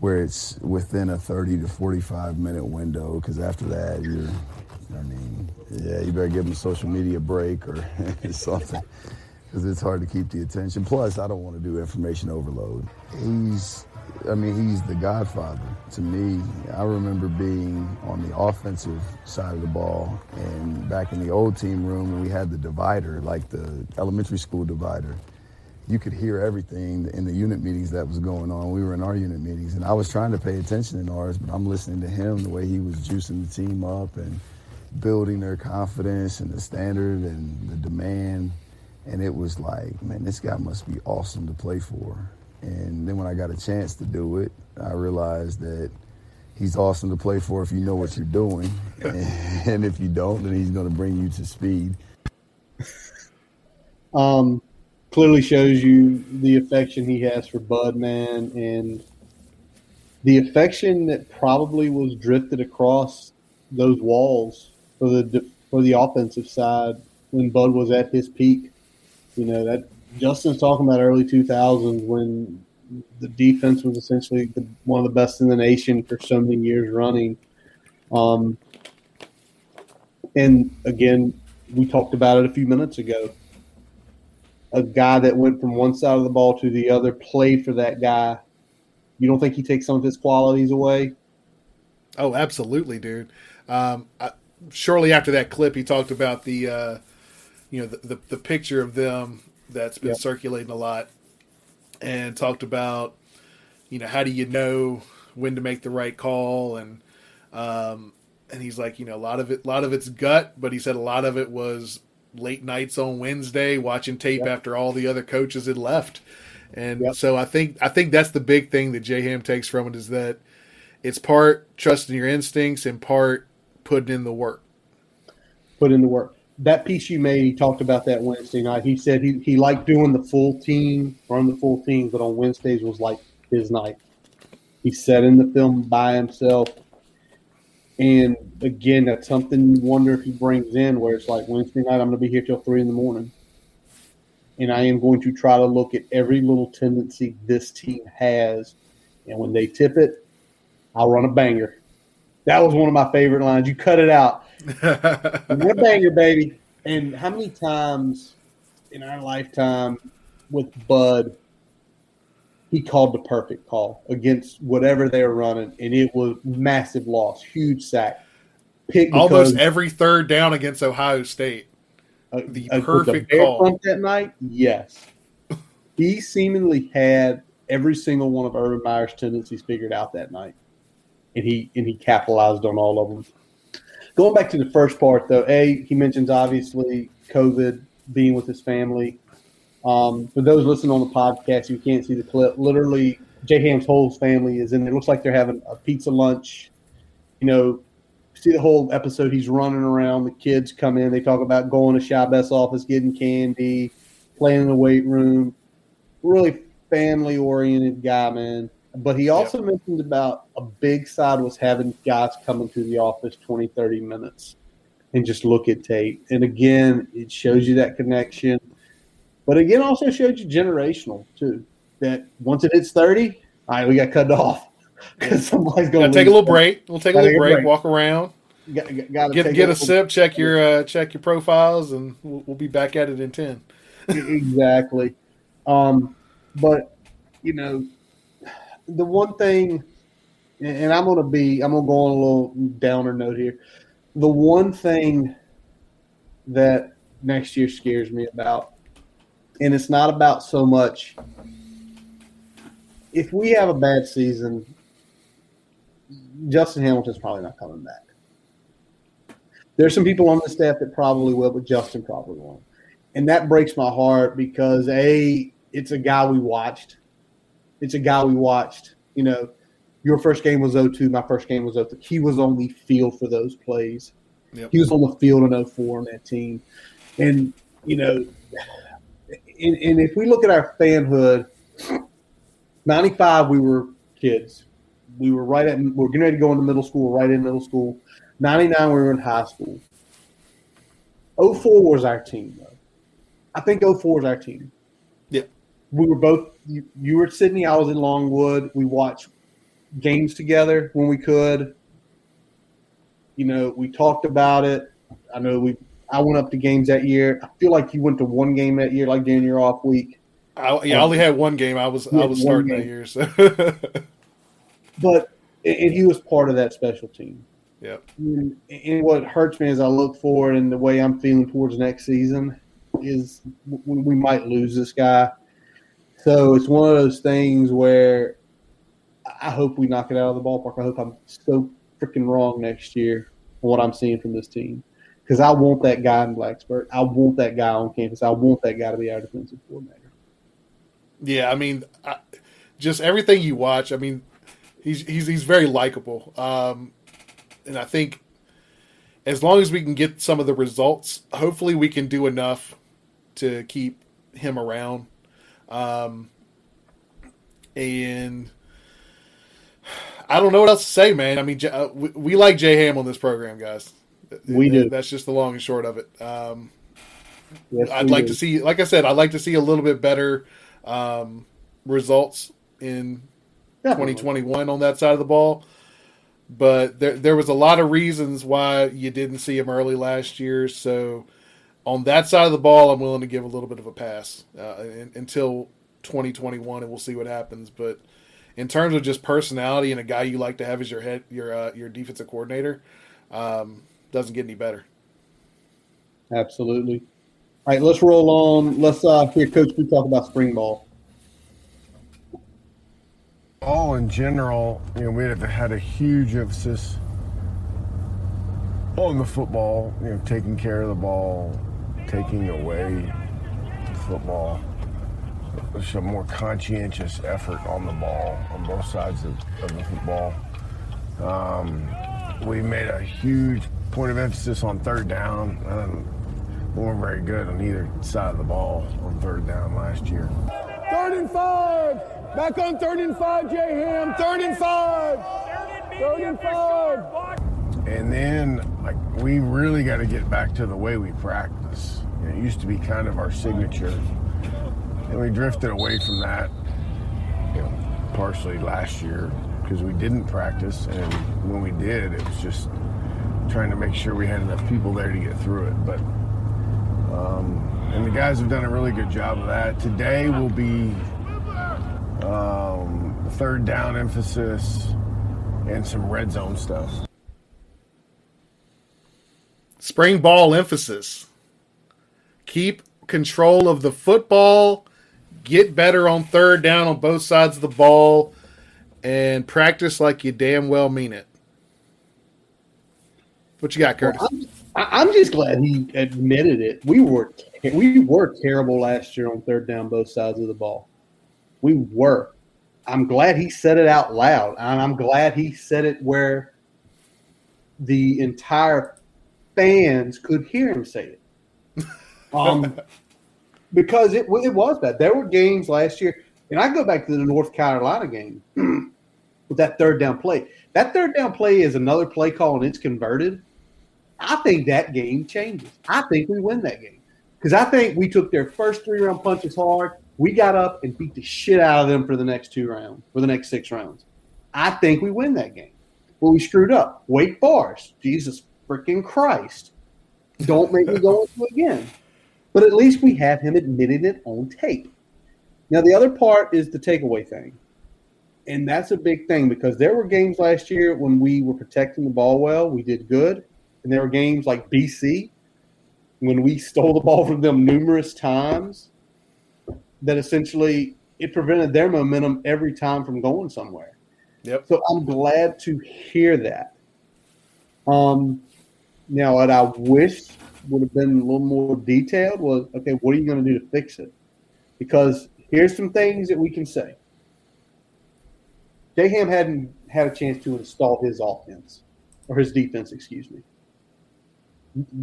where it's within a 30 to 45 minute window because after that, you're, I mean, yeah, you better give them a social media break or something because it's hard to keep the attention. Plus, I don't want to do information overload. He's, I mean, he's the godfather to me. I remember being on the offensive side of the ball and back in the old team room we had the divider, like the elementary school divider. You could hear everything in the unit meetings that was going on. We were in our unit meetings, and I was trying to pay attention in ours, but I'm listening to him the way he was juicing the team up and building their confidence and the standard and the demand and it was like, man, this guy must be awesome to play for. And then when I got a chance to do it, I realized that he's awesome to play for if you know what you're doing, and if you don't, then he's going to bring you to speed. Um, clearly shows you the affection he has for Bud, man, and the affection that probably was drifted across those walls for the for the offensive side when Bud was at his peak. You know that Justin's talking about early 2000s when the defense was essentially the, one of the best in the nation for so many years running. Um, and again, we talked about it a few minutes ago. A guy that went from one side of the ball to the other, played for that guy. You don't think he takes some of his qualities away? Oh, absolutely, dude. Um, I, shortly after that clip, he talked about the uh, you know the, the, the picture of them that's been yep. circulating a lot and talked about you know how do you know when to make the right call and um and he's like you know a lot of it a lot of it's gut but he said a lot of it was late nights on Wednesday watching tape yep. after all the other coaches had left and yep. so I think I think that's the big thing that J Ham takes from it is that it's part trusting your instincts and part putting in the work put in the work that piece you made, he talked about that Wednesday night. He said he, he liked doing the full team, run the full team, but on Wednesdays was like his night. He sat in the film by himself. And again, that's something you wonder if he brings in where it's like Wednesday night, I'm going to be here till three in the morning. And I am going to try to look at every little tendency this team has. And when they tip it, I'll run a banger. That was one of my favorite lines. You cut it out what banger, baby. And how many times in our lifetime with Bud, he called the perfect call against whatever they were running, and it was massive loss, huge sack. Pick Almost every third down against Ohio State. Uh, the uh, perfect the call that night. Yes, he seemingly had every single one of Urban Meyer's tendencies figured out that night, and he and he capitalized on all of them. Going back to the first part, though, A, he mentions obviously COVID, being with his family. Um, for those listening on the podcast, you can't see the clip. Literally, J Ham's whole family is in there. It looks like they're having a pizza lunch. You know, see the whole episode. He's running around. The kids come in. They talk about going to Shy Best office, getting candy, playing in the weight room. Really family oriented guy, man. But he also yeah. mentioned about a big side was having guys come into the office 20, 30 minutes and just look at tape. And again, it shows you that connection. But again, also shows you generational too. That once it hits 30, all right, we got cut off. Because somebody's going to take a little break. We'll take a little break, break, walk around. got, got to Get get a sip, check your uh, check your profiles, and we'll, we'll be back at it in ten. exactly. Um, but you know, the one thing, and I'm gonna be, I'm gonna go on a little downer note here. The one thing that next year scares me about, and it's not about so much. If we have a bad season, Justin Hamilton's probably not coming back. There's some people on the staff that probably will, but Justin probably won't. And that breaks my heart because A, it's a guy we watched. It's a guy we watched. You know, your first game was 0-2, my first game was 0-3. He was on the field for those plays. Yep. He was on the field in 04 on that team. And, you know, and, and if we look at our fanhood, 95, we were kids. We were right at, we we're getting ready to go into middle school, right in middle school. 99, we were in high school. 04 was our team, though. I think 04 was our team. We were both, you, you were at Sydney, I was in Longwood. We watched games together when we could. You know, we talked about it. I know we, I went up to games that year. I feel like you went to one game that year, like during your off week. I, yeah, I only had one game. I was I was starting that year, so But, and he was part of that special team. yeah. And, and what hurts me as I look forward and the way I'm feeling towards next season is we, we might lose this guy. So it's one of those things where I hope we knock it out of the ballpark. I hope I'm so freaking wrong next year on what I'm seeing from this team. Because I want that guy in Blacksburg. I want that guy on campus. I want that guy to be our defensive coordinator. Yeah, I mean, I, just everything you watch. I mean, he's he's he's very likable, um, and I think as long as we can get some of the results, hopefully we can do enough to keep him around. Um, and I don't know what else to say, man. I mean, uh, we, we like Jay Ham on this program, guys. We do. That's just the long and short of it. Um, Yes, I'd like do. to see, like I said, I'd like to see a little bit better um, results in Definitely. 2021 on that side of the ball. But there, there was a lot of reasons why you didn't see him early last year. So on that side of the ball, I'm willing to give a little bit of a pass uh, in, until 2021, and we'll see what happens. But in terms of just personality and a guy you like to have as your head, your uh, your defensive coordinator, um, doesn't get any better. Absolutely. All right, let's roll on. Let's uh, hear Coach B talk about spring ball. all in general, you know, we have had a huge emphasis on the football, you know, taking care of the ball, taking away football. A more conscientious effort on the ball on both sides of, of the football. Um, we made a huge point of emphasis on third down. Um, we weren't very good on either side of the ball on third down last year. Third and five. Back on third and five, J Ham. Third and five. Third and five. And then, like, we really got to get back to the way we practice. Used to be kind of our signature, and we drifted away from that. You know, partially last year because we didn't practice, and when we did, it was just trying to make sure we had enough people there to get through it. But um, and the guys have done a really good job of that. Today will be um, third down emphasis and some red zone stuff. Spring ball emphasis. Keep control of the football. Get better on third down on both sides of the ball. And practice like you damn well mean it. What you got, Curtis? I'm, I'm just glad he admitted it. We were we were terrible last year on third down both sides of the ball. We were. I'm glad he said it out loud, and I'm glad he said it where the entire fans could hear him say it. Um, because it it was bad. There were games last year, and I go back to the North Carolina game with that third down play. That third down play is another play call, and it's converted. I think that game changes. I think we win that game because I think we took their first three round punches hard. We got up and beat the shit out of them for the next two rounds, for the next six rounds. I think we win that game. Well, we screwed up. Wake Forest, Jesus freaking Christ. Don't make me go into again. But at least we have him admitting it on tape. Now, the other part is the takeaway thing. And that's a big thing because there were games last year when we were protecting the ball well, we did good. And there were games like BC when we stole the ball from them numerous times that essentially it prevented their momentum every time from going somewhere. Yep. So I'm glad to hear that. Um, now, what I wish would have been a little more detailed was okay, what are you going to do to fix it? Because here's some things that we can say. J Ham hadn't had a chance to install his offense or his defense, excuse me.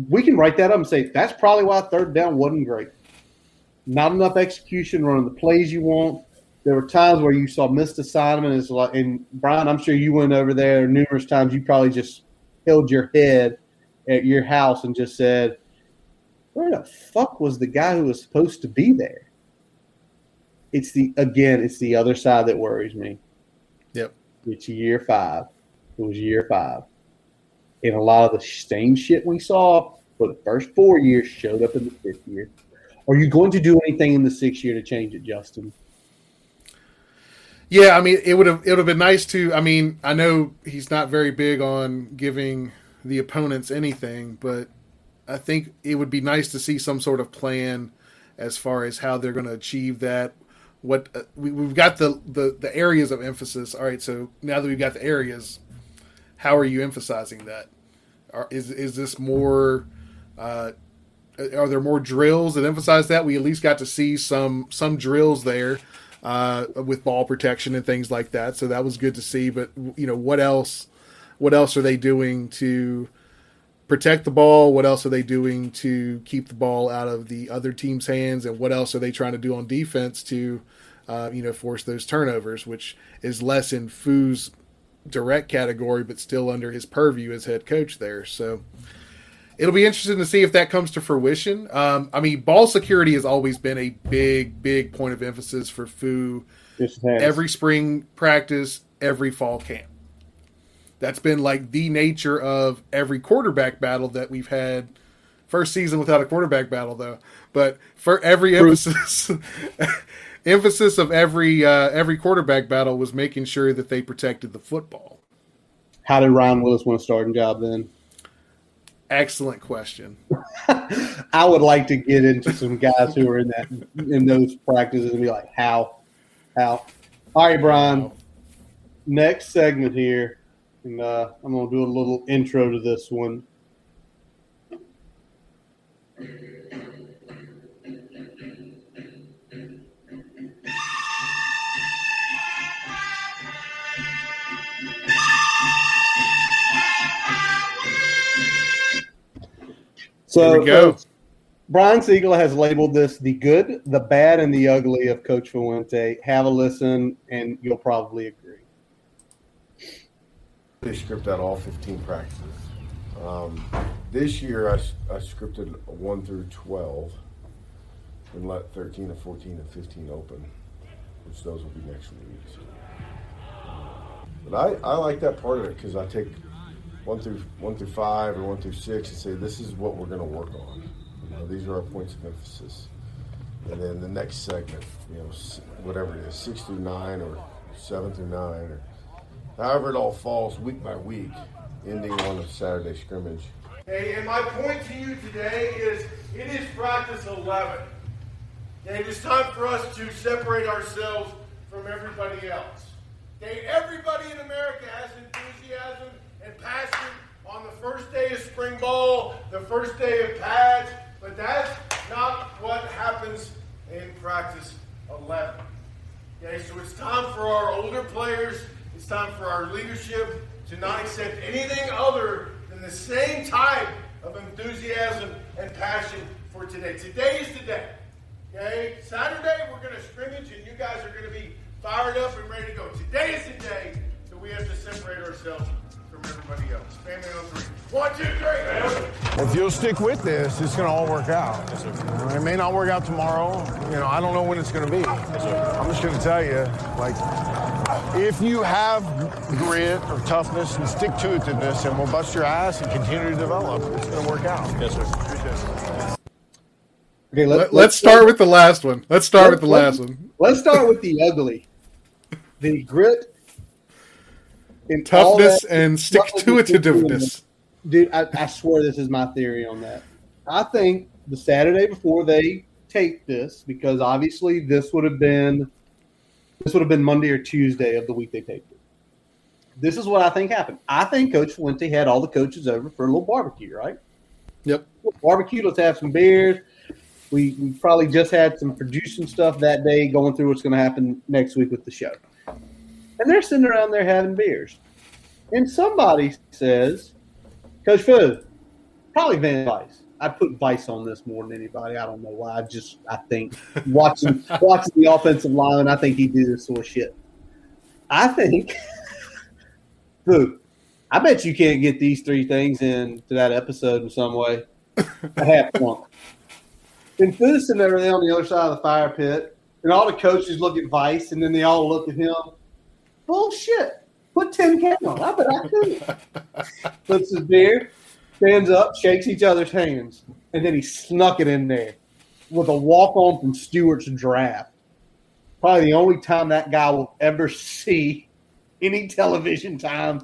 We can write that up and say that's probably why third down wasn't great. Not enough execution running the plays you want. There were times where you saw missed assignment. And Brian, I'm sure you went over there numerous times. You probably just held your head at your house and just said, "Where the fuck was the guy who was supposed to be there?" It's the again, it's the other side that worries me. Yep. It's year five. It was year five. And a lot of the same shit we saw for the first four years showed up in the fifth year. Are you going to do anything in the sixth year to change it, Justin? Yeah, I mean, it would have it would have been nice to. I mean, I know he's not very big on giving the opponents anything, but I think it would be nice to see some sort of plan as far as how they're going to achieve that. What uh, we, we've got the, the the areas of emphasis. All right, so now that we've got the areas, how are you emphasizing that? Are, is is this more? Uh, are there more drills that emphasize that? We at least got to see some some drills there uh, with ball protection and things like that. So that was good to see. But you know, what else? What else are they doing to protect the ball? What else are they doing to keep the ball out of the other team's hands? And what else are they trying to do on defense to, uh, you know, force those turnovers, which is less in Foo's direct category, but still under his purview as head coach there. So it'll be interesting to see if that comes to fruition. Um, I mean, ball security has always been a big, big point of emphasis for Foo. Yes, it has. Every spring practice, every fall camp. That's been like the nature of every quarterback battle that we've had. First season without a quarterback battle, though. But for every emphasis, emphasis of every uh, every quarterback battle was making sure that they protected the football. How did Ryan Willis win a starting job then? Excellent question. I would like to get into some guys who are in that in those practices and be like, how, how. All right, Brian. Next segment here, and uh, I'm gonna do a little intro to this one. So Here we go. folks, Brian Siegel has labeled this the good, the bad, and the ugly of Coach Fuente. Have a listen, and you'll probably agree. They script out all 15 practices. Um, this year, I scripted 1 through 12 and let 13 and 14 and 15 open, which those will be next week. But I, I like that part of it because I take 1 through 1 through 5 or 1 through 6 and say, this is what we're going to work on. You know, these are our points of emphasis. And then the next segment, you know, whatever it is, 6 through 9 or 7 through 9 or however it all falls week by week, ending on a Saturday scrimmage. Okay, and my point to you today is it is practice 11. Okay, it is time for us to separate ourselves from everybody else. Okay, everybody in America has enthusiasm and passion on the first day of spring ball, the first day of pads, but that's not what happens in practice 11. Okay, so it's time for our older players, it's time for our leadership to not accept anything other than the same type of enthusiasm and passion for today. Today is the day. Okay? Saturday we're going to scrimmage and you guys are going to be fired up and ready to go. Today is the day that we have to separate ourselves from everybody else. Family on three. One, two, three. If you'll stick with this, it's going to all work out. It may not work out tomorrow. You know, I don't know when it's going to be. I'm just going to tell you, like, If you have grit or toughness and stick to itiveness and will bust your ass and continue to develop, it's going to work out. Yes, sir. Okay, Let, let's start with the last one. Let's start with the last one. Let's start with the ugly. The grit all Toughness that- and stick to itiveness. Dude, I, I swear this is my theory on that. I think the Saturday before they take this, because obviously this would have been this would have been Monday or Tuesday of the week they taped it. This is what I think happened. I think Coach Fuente had all the coaches over for a little barbecue, right? Yep. Barbecue, let's have some beers. We, we probably just had some producing stuff that day going through what's going to happen next week with the show. And they're sitting around there having beers. And somebody says, Coach Fu, probably Vance Vice. I put Vice on this more than anybody. I don't know why. I just I think watching watching the offensive line, I think he did this sort of shit. I think Fu, I bet you can't get these three things into that episode in some way. I have one. And Fu's sitting over there on the other side of the fire pit, and all the coaches look at Vice, and then they all look at him. Bullshit. Put 10 K on. I bet I could. Puts his beer, stands up, shakes each other's hands, and then he snuck it in there with a walk on from Stuarts Draft. Probably the only time that guy will ever see any television time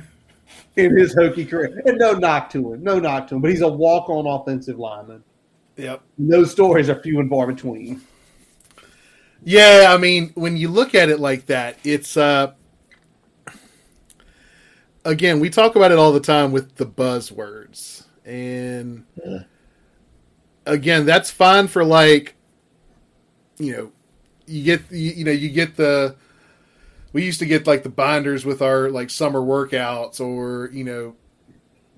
in his Hokie career. And no knock to him, no knock to him, but he's a walk on offensive lineman. Yep. Those stories are few and far between. Yeah, I mean, when you look at it like that, it's uh again, we talk about it all the time with the buzzwords. And again, that's fine for like you know, you get you, you know, you get the we used to get like the binders with our like summer workouts or, you know,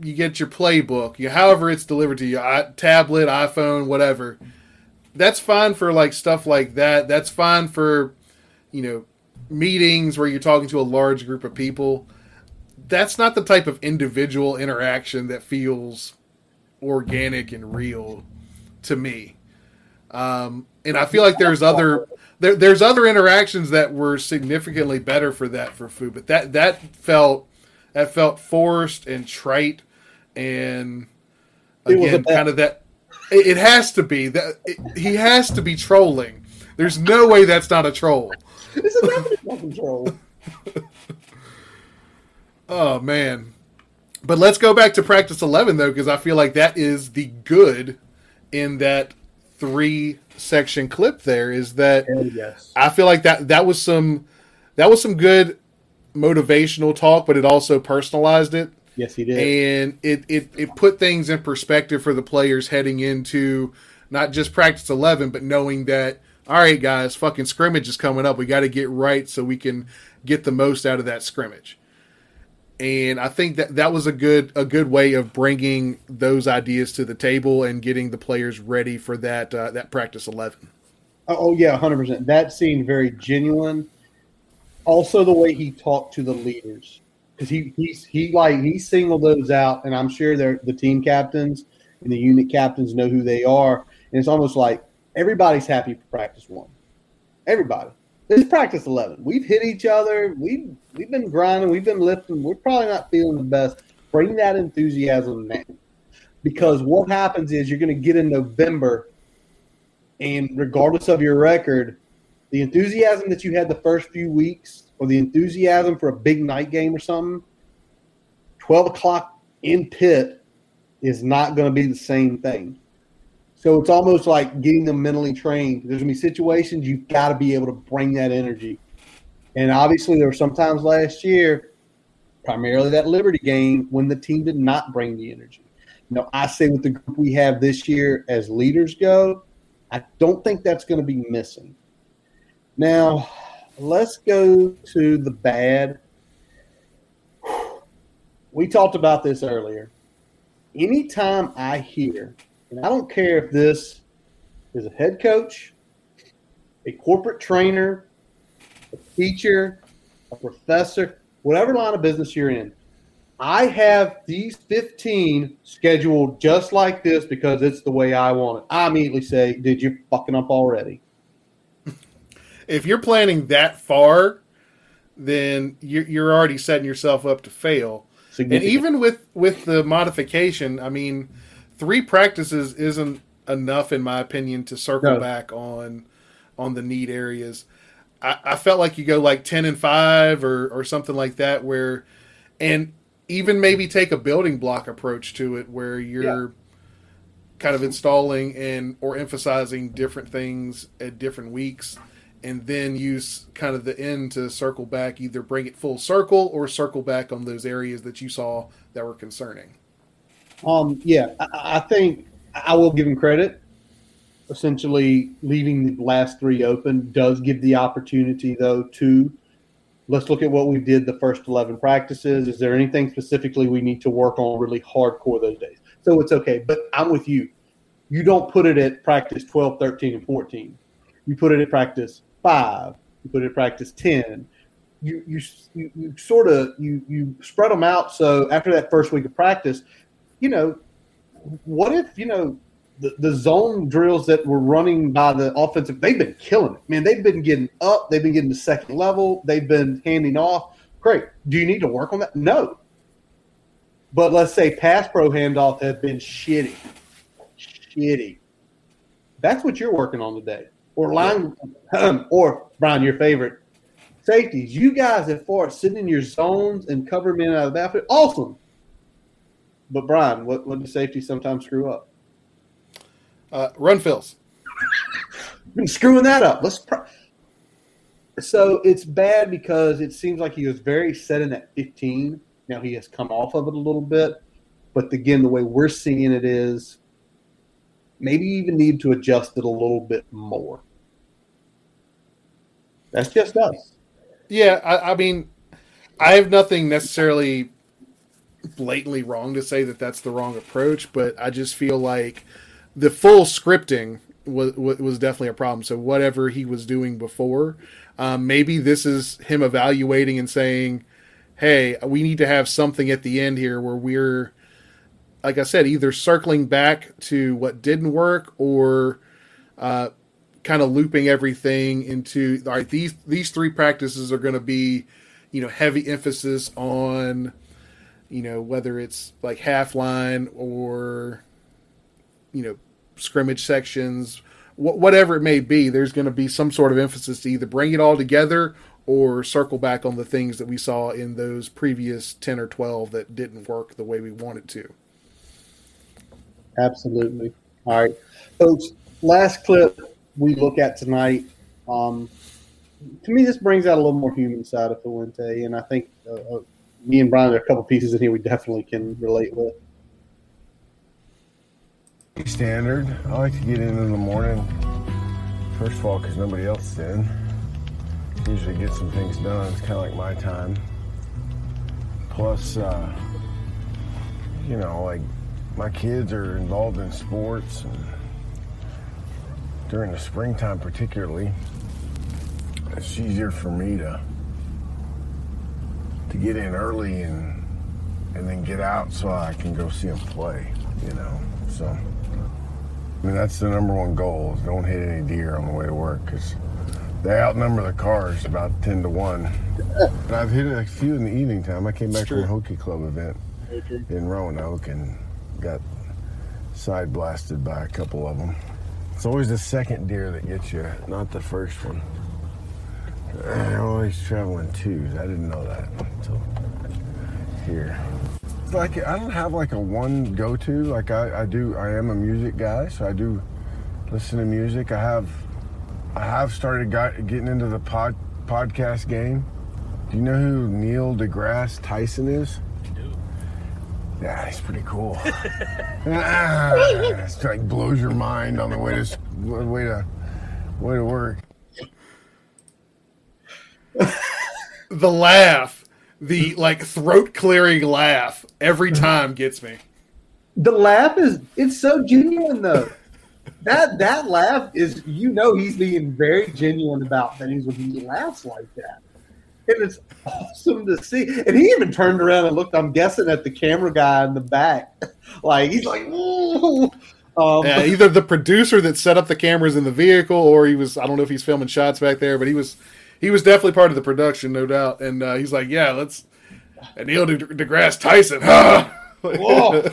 you get your playbook, you however it's delivered to you, I, tablet, iPhone, whatever that's fine for like stuff like that. That's fine for you know meetings where you're talking to a large group of people. That's not the type of individual interaction that feels organic and real to me. Um, and I feel like there's other there, there's other interactions that were significantly better for that for food, but that that felt that felt forced and trite and It was a again kind of that it, it has to be that it, he has to be trolling. There's no way that's not a troll. This is definitely fucking troll. Oh man. But let's go back to practice 11 though because I feel like that is the good in that three section clip there is that yes. I feel like that that was some that was some good motivational talk but it also personalized it Yes, he did. and it, it it put things in perspective for the players heading into not just practice 11 but knowing that all right guys fucking scrimmage is coming up we got to get right so we can get the most out of that scrimmage and i think that that was a good a good way of bringing those ideas to the table and getting the players ready for that uh, that practice 11 Oh, oh, yeah, hundred percent. That seemed very genuine. Also, the way he talked to the leaders, because he he's he like he singled those out, and I'm sure they're the team captains and the unit captains know who they are, and it's almost like everybody's happy for practice one. Everybody. It's practice eleven. We've hit each other. We've we've been grinding. We've been lifting. We're probably not feeling the best. Bring that enthusiasm now, because what happens is you're going to get in November and regardless of your record, the enthusiasm that you had the first few weeks, or the enthusiasm for a big night game or something, 12 o'clock in Pitt is not going to be the same thing. So it's almost like getting them mentally trained. There's going to be situations you've got to be able to bring that energy. And obviously, there were some times last year, primarily that Liberty game, when the team did not bring the energy. You know, I say with the group we have this year as leaders go, I don't think that's going to be missing. Now, let's go to the bad. We talked about this earlier. Anytime I hear, and I don't care if this is a head coach, a corporate trainer, a teacher, a professor, whatever line of business you're in, I have these 15 scheduled just like this because it's the way I want it. I immediately say, Did you fucking up already? If you're planning that far then you're, you're already setting yourself up to fail. And even with with the modification, I mean, three practices isn't enough, in my opinion, to circle No. back on on the need areas. I, I felt like you go like ten and five or or something like that, where and even maybe take a building block approach to it, where you're kind of installing and or emphasizing different things at different weeks and then use kind of the end to circle back either bring it full circle or circle back on those areas that you saw that were concerning Um, yeah, I, I think I will give him credit. Essentially, leaving the last three open does give the opportunity, though, to let's look at what we did the first 11 practices. Is there anything specifically we need to work on really hardcore those days? So it's okay. But I'm with you. You don't put it at practice 12, 13, and 14. You put it at practice five. You put it at practice 10. You, you, you, you sort of you, you spread them out. So after that first week of practice, you know, what if, you know, the, the zone drills that were running by the offensive, they've been killing it. Man, they've been getting up, they've been getting to second level, they've been handing off. Great. Do you need to work on that? No. But let's say pass pro handoff has been shitty. Shitty. That's what you're working on today. Or line or Brian, your favorite. Safeties. You guys at far sitting in your zones and cover men out of the backfield. Awesome. But Brian, what, what do safeties sometimes screw up? uh, run fills been screwing that up. Let's. Pr- so it's bad because it seems like he was very set in that 15. Now he has come off of it a little bit, but again, the way we're seeing it is maybe even need to adjust it a little bit more. That's just us. yeah I, I mean i have nothing necessarily blatantly wrong to say that that's the wrong approach but i just feel like the full scripting was was definitely a problem so whatever he was doing before um, maybe this is him evaluating and saying hey we need to have something at the end here where we're like i said either circling back to what didn't work or uh, kind of looping everything into all right these these three practices are going to be you know heavy emphasis on you know whether it's like half line or you know scrimmage sections wh- whatever it may be there's going to be some sort of emphasis to either bring it all together or circle back on the things that we saw in those previous 10 or 12 that didn't work the way we wanted to Absolutely. All right, folks. Last clip we look at tonight. Um, to me, this brings out a little more human side of Fuente, and I think uh, uh, me and Brian, there are a couple pieces in here we definitely can relate with. Standard. I like to get in in the morning. First of all, because nobody else in. Usually get some things done. It's kind of like my time. Plus, uh, you know, like my kids are involved in sports, and during the springtime, particularly, it's easier for me to to get in early and and then get out so I can go see them play. You know, so. I mean, that's the number one goal is don't hit any deer on the way to work because they outnumber the cars about 10 to 1. And I've hit a few in the evening time. I came back from a Hokie Club event in Roanoke and got side blasted by a couple of them. It's always the second deer that gets you, not the first one. They're always traveling twos. I didn't know that until here. It's like I don't have like a one go to. Like I, I do. I am a music guy, so I do listen to music. I have I have started got, getting into the pod podcast game. Do you know who Neil deGrasse Tyson is? Yeah, he's pretty cool. Ah, it's like blows your mind on the way to way to way to work. the laugh the like throat clearing laugh every time gets me The laugh is it's so genuine though. that that laugh is you know he's being very genuine about things when he laughs like that. And it's awesome to see. And he even turned around and looked, I'm guessing, at the camera guy in the back. Like he's like, Ooh. Um, Yeah, either the producer that set up the cameras in the vehicle, or he was—I don't know if he's filming shots back there, but he was he was definitely part of the production, no doubt. And uh, he's like, "Yeah, let's." And Neil De- deGrasse Tyson, huh? Whoa.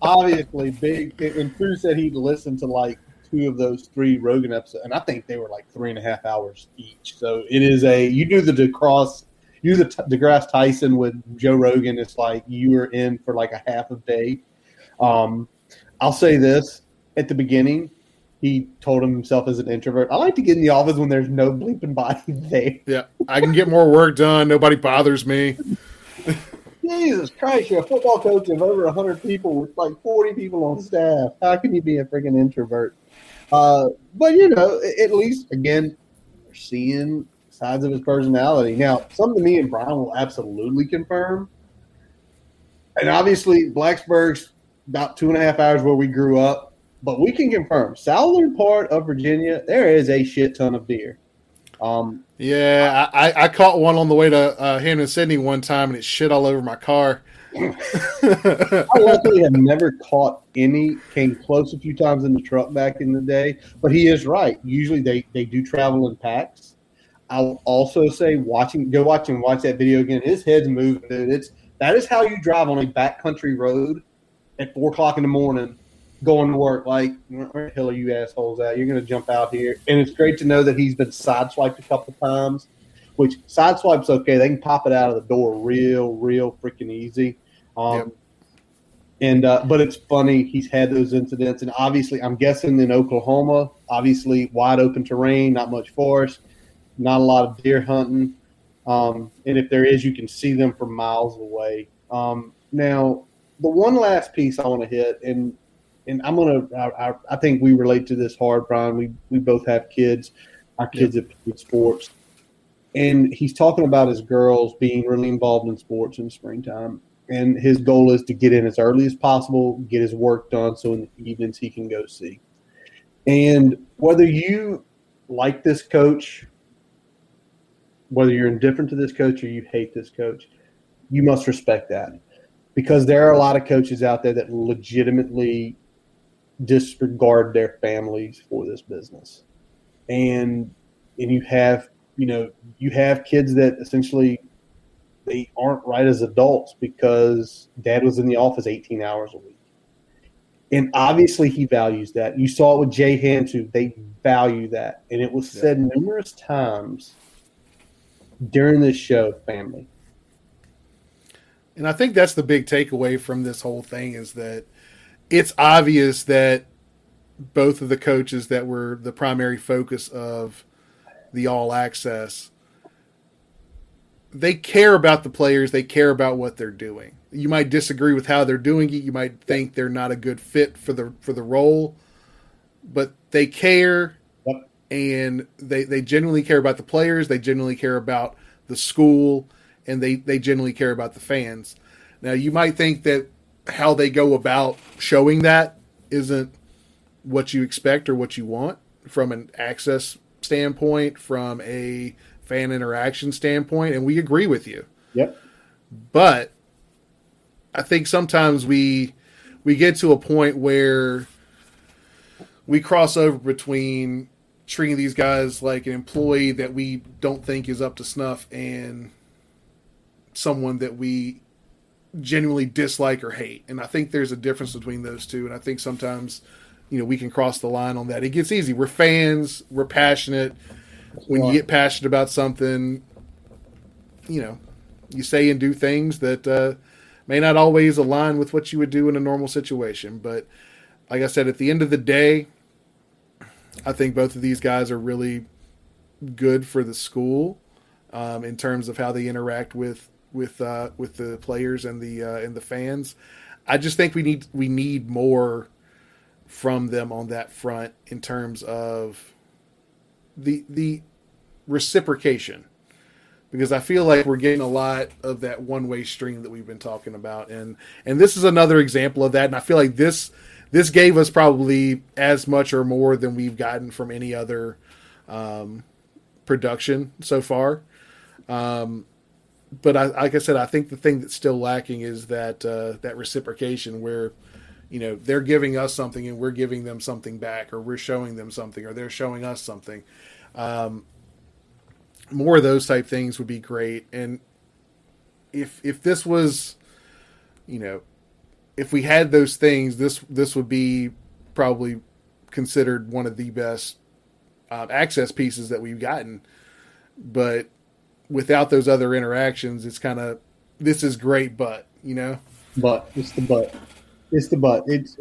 Obviously, big. And Cruz said he'd listened to like two of those three Rogan episodes, and I think they were like three and a half hours each. So it is a you do the DeCross, you do the DeGrasse Tyson with Joe Rogan. It's like you are in for like a half a day. Um, I'll say this at the beginning. He told himself as an introvert, I like to get in the office when there's no bleeping body there. yeah, I can get more work done. Nobody bothers me. Jesus Christ, you're a football coach of over 100 people with like 40 people on staff. How can you be a freaking introvert? Uh, but, you know, at least, again, we're seeing sides of his personality. Now, something me and Brian will absolutely confirm. And obviously, Blacksburg's about two and a half hours where we grew up. But we can confirm, southern part of Virginia, there is a shit ton of deer. Um, Yeah, I, I- caught one on the way to uh, Hampden-Sydney one time, and it shit all over my car. I luckily have never caught any. Came close a few times in the truck back in the day, but he is right. Usually they they do travel in packs. I'll also say watching go watch and watch that video again. His head's moving. Dude. It's that is how you drive on a backcountry road at four o'clock in the morning, going to work. Like where the hell are you assholes at? You're going to jump out here, and it's great to know that he's been sideswiped a couple times. Which sideswipe's okay. They can pop it out of the door real, real freaking easy. Um, Yep. And uh, but it's funny he's had those incidents, and obviously I'm guessing in Oklahoma, obviously wide open terrain, not much forest, not a lot of deer hunting, um, and if there is, you can see them from miles away. Um, now, the one last piece I want to hit, and and I'm gonna, I, I, I think we relate to this hard, Brian. We we both have kids. Our kids have played sports, and he's talking about his girls being really involved in sports in the springtime and his goal is to get in as early as possible, get his work done, so in the evenings he can go see. And whether you like this coach, whether you're indifferent to this coach or you hate this coach, you must respect that because there are a lot of coaches out there that legitimately disregard their families for this business, and and you have you know you have kids that essentially they aren't right as adults because dad was in the office 18 hours a week. And obviously he values that. You saw it with J Ham too. They value that. And it was said numerous times during this show, family. And I think that's the big takeaway from this whole thing is that it's obvious that both of the coaches that were the primary focus of the all access they care about the players, they care about what they're doing. You might disagree with how they're doing it, you might think they're not a good fit for the for the role, but they care Yep. and they they genuinely care about the players, they genuinely care about the school, and they they genuinely care about the fans. Now you might think that how they go about showing that isn't what you expect or what you want from an access standpoint, from a fan interaction standpoint, and we agree with you. Yep. But I think sometimes we we get to a point where we cross over between treating these guys like an employee that we don't think is up to snuff and someone that we genuinely dislike or hate. And I think there's a difference between those two. And I think sometimes, you know, we can cross the line on that. It gets easy. We're fans, we're passionate. When you get passionate about something, you know, you say and do things that uh, may not always align with what you would do in a normal situation. But like I said, at the end of the day, I think both of these guys are really good for the school um, in terms of how they interact with with uh, with the players and the uh, and the fans. I just think we need we need more from them on that front in terms of the the reciprocation because I feel like we're getting a lot of that one way stream that we've been talking about, and and this is another example of that. And I feel like this this gave us probably as much or more than we've gotten from any other um, production so far. Um, but I, like I said, I think the thing that's still lacking is that uh, that reciprocation where you know they're giving us something and we're giving them something back, or we're showing them something, or they're showing us something. Um, more of those type things would be great. And if if this was, you know, if we had those things, this this would be probably considered one of the best uh, access pieces that we've gotten. But without those other interactions, it's kind of this is great, but you know, But it's the but. It's the but. It's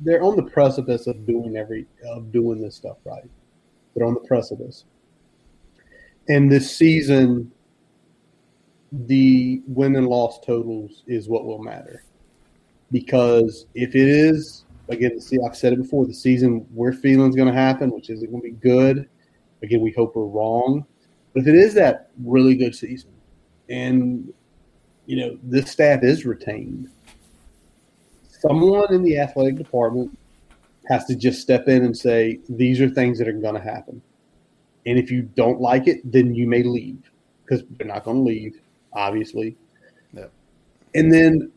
they're on the precipice of doing every of doing this stuff right. They're on the precipice. And this season, the win and loss totals is what will matter. Because if it is, again, see, I've said it before, the season we're feeling is going to happen, which is going to be good. Again, we hope we're wrong. But if it is that really good season, and you know this staff is retained, someone in the athletic department has to just step in and say these are things that are going to happen. And if you don't like it, then you may leave because they're not going to leave, obviously. Yep. And then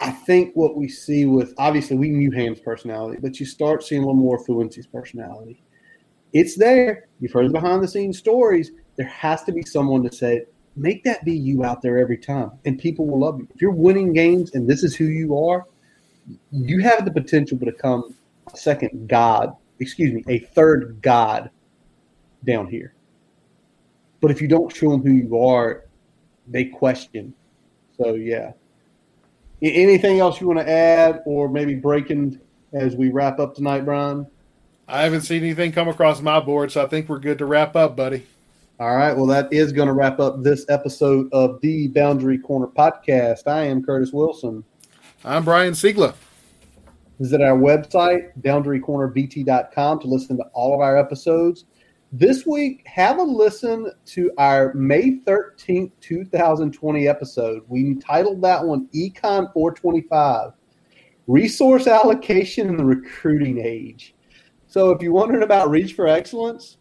I think what we see with obviously we knew Ham's personality, but you start seeing a little more Fuente's personality. It's there. You've heard the behind the scenes stories. There has to be someone to say, make that be you out there every time, and people will love you. If you're winning games and this is who you are, you have the potential to become a second God, excuse me, a third God down here. But if you don't show them who you are, they question. So yeah. Anything else you want to add, or maybe breaking as we wrap up tonight, Brian? I haven't seen anything come across my board, so I think we're good to wrap up, buddy. All right. Well, that is going to wrap up this episode of the Boundary Corner podcast. I am Curtis Wilson. I'm Brian Siegler. Visit our website, boundarycornervt.com, to listen to all of our episodes. This week, have a listen to our May 13th, 2020 episode. We titled that one Econ 425 Resource Allocation in the Recruiting Age. So, if you're wondering about Reach for Excellence,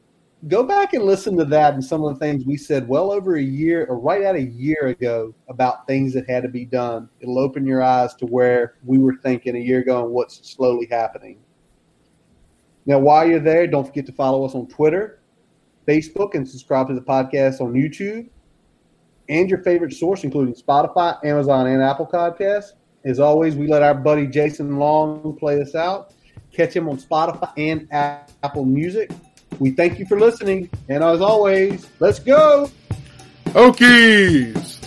go back and listen to that and some of the things we said well over a year or right at a year ago about things that had to be done. It'll open your eyes to where we were thinking a year ago and what's slowly happening. Now, while you're there, don't forget to follow us on Twitter, Facebook, and subscribe to the podcast on YouTube and your favorite source, including Spotify, Amazon, and Apple Podcasts. As always, we let our buddy Jason Long play us out. Catch him on Spotify and Apple Music. We thank you for listening. And as always, let's go. Hokies!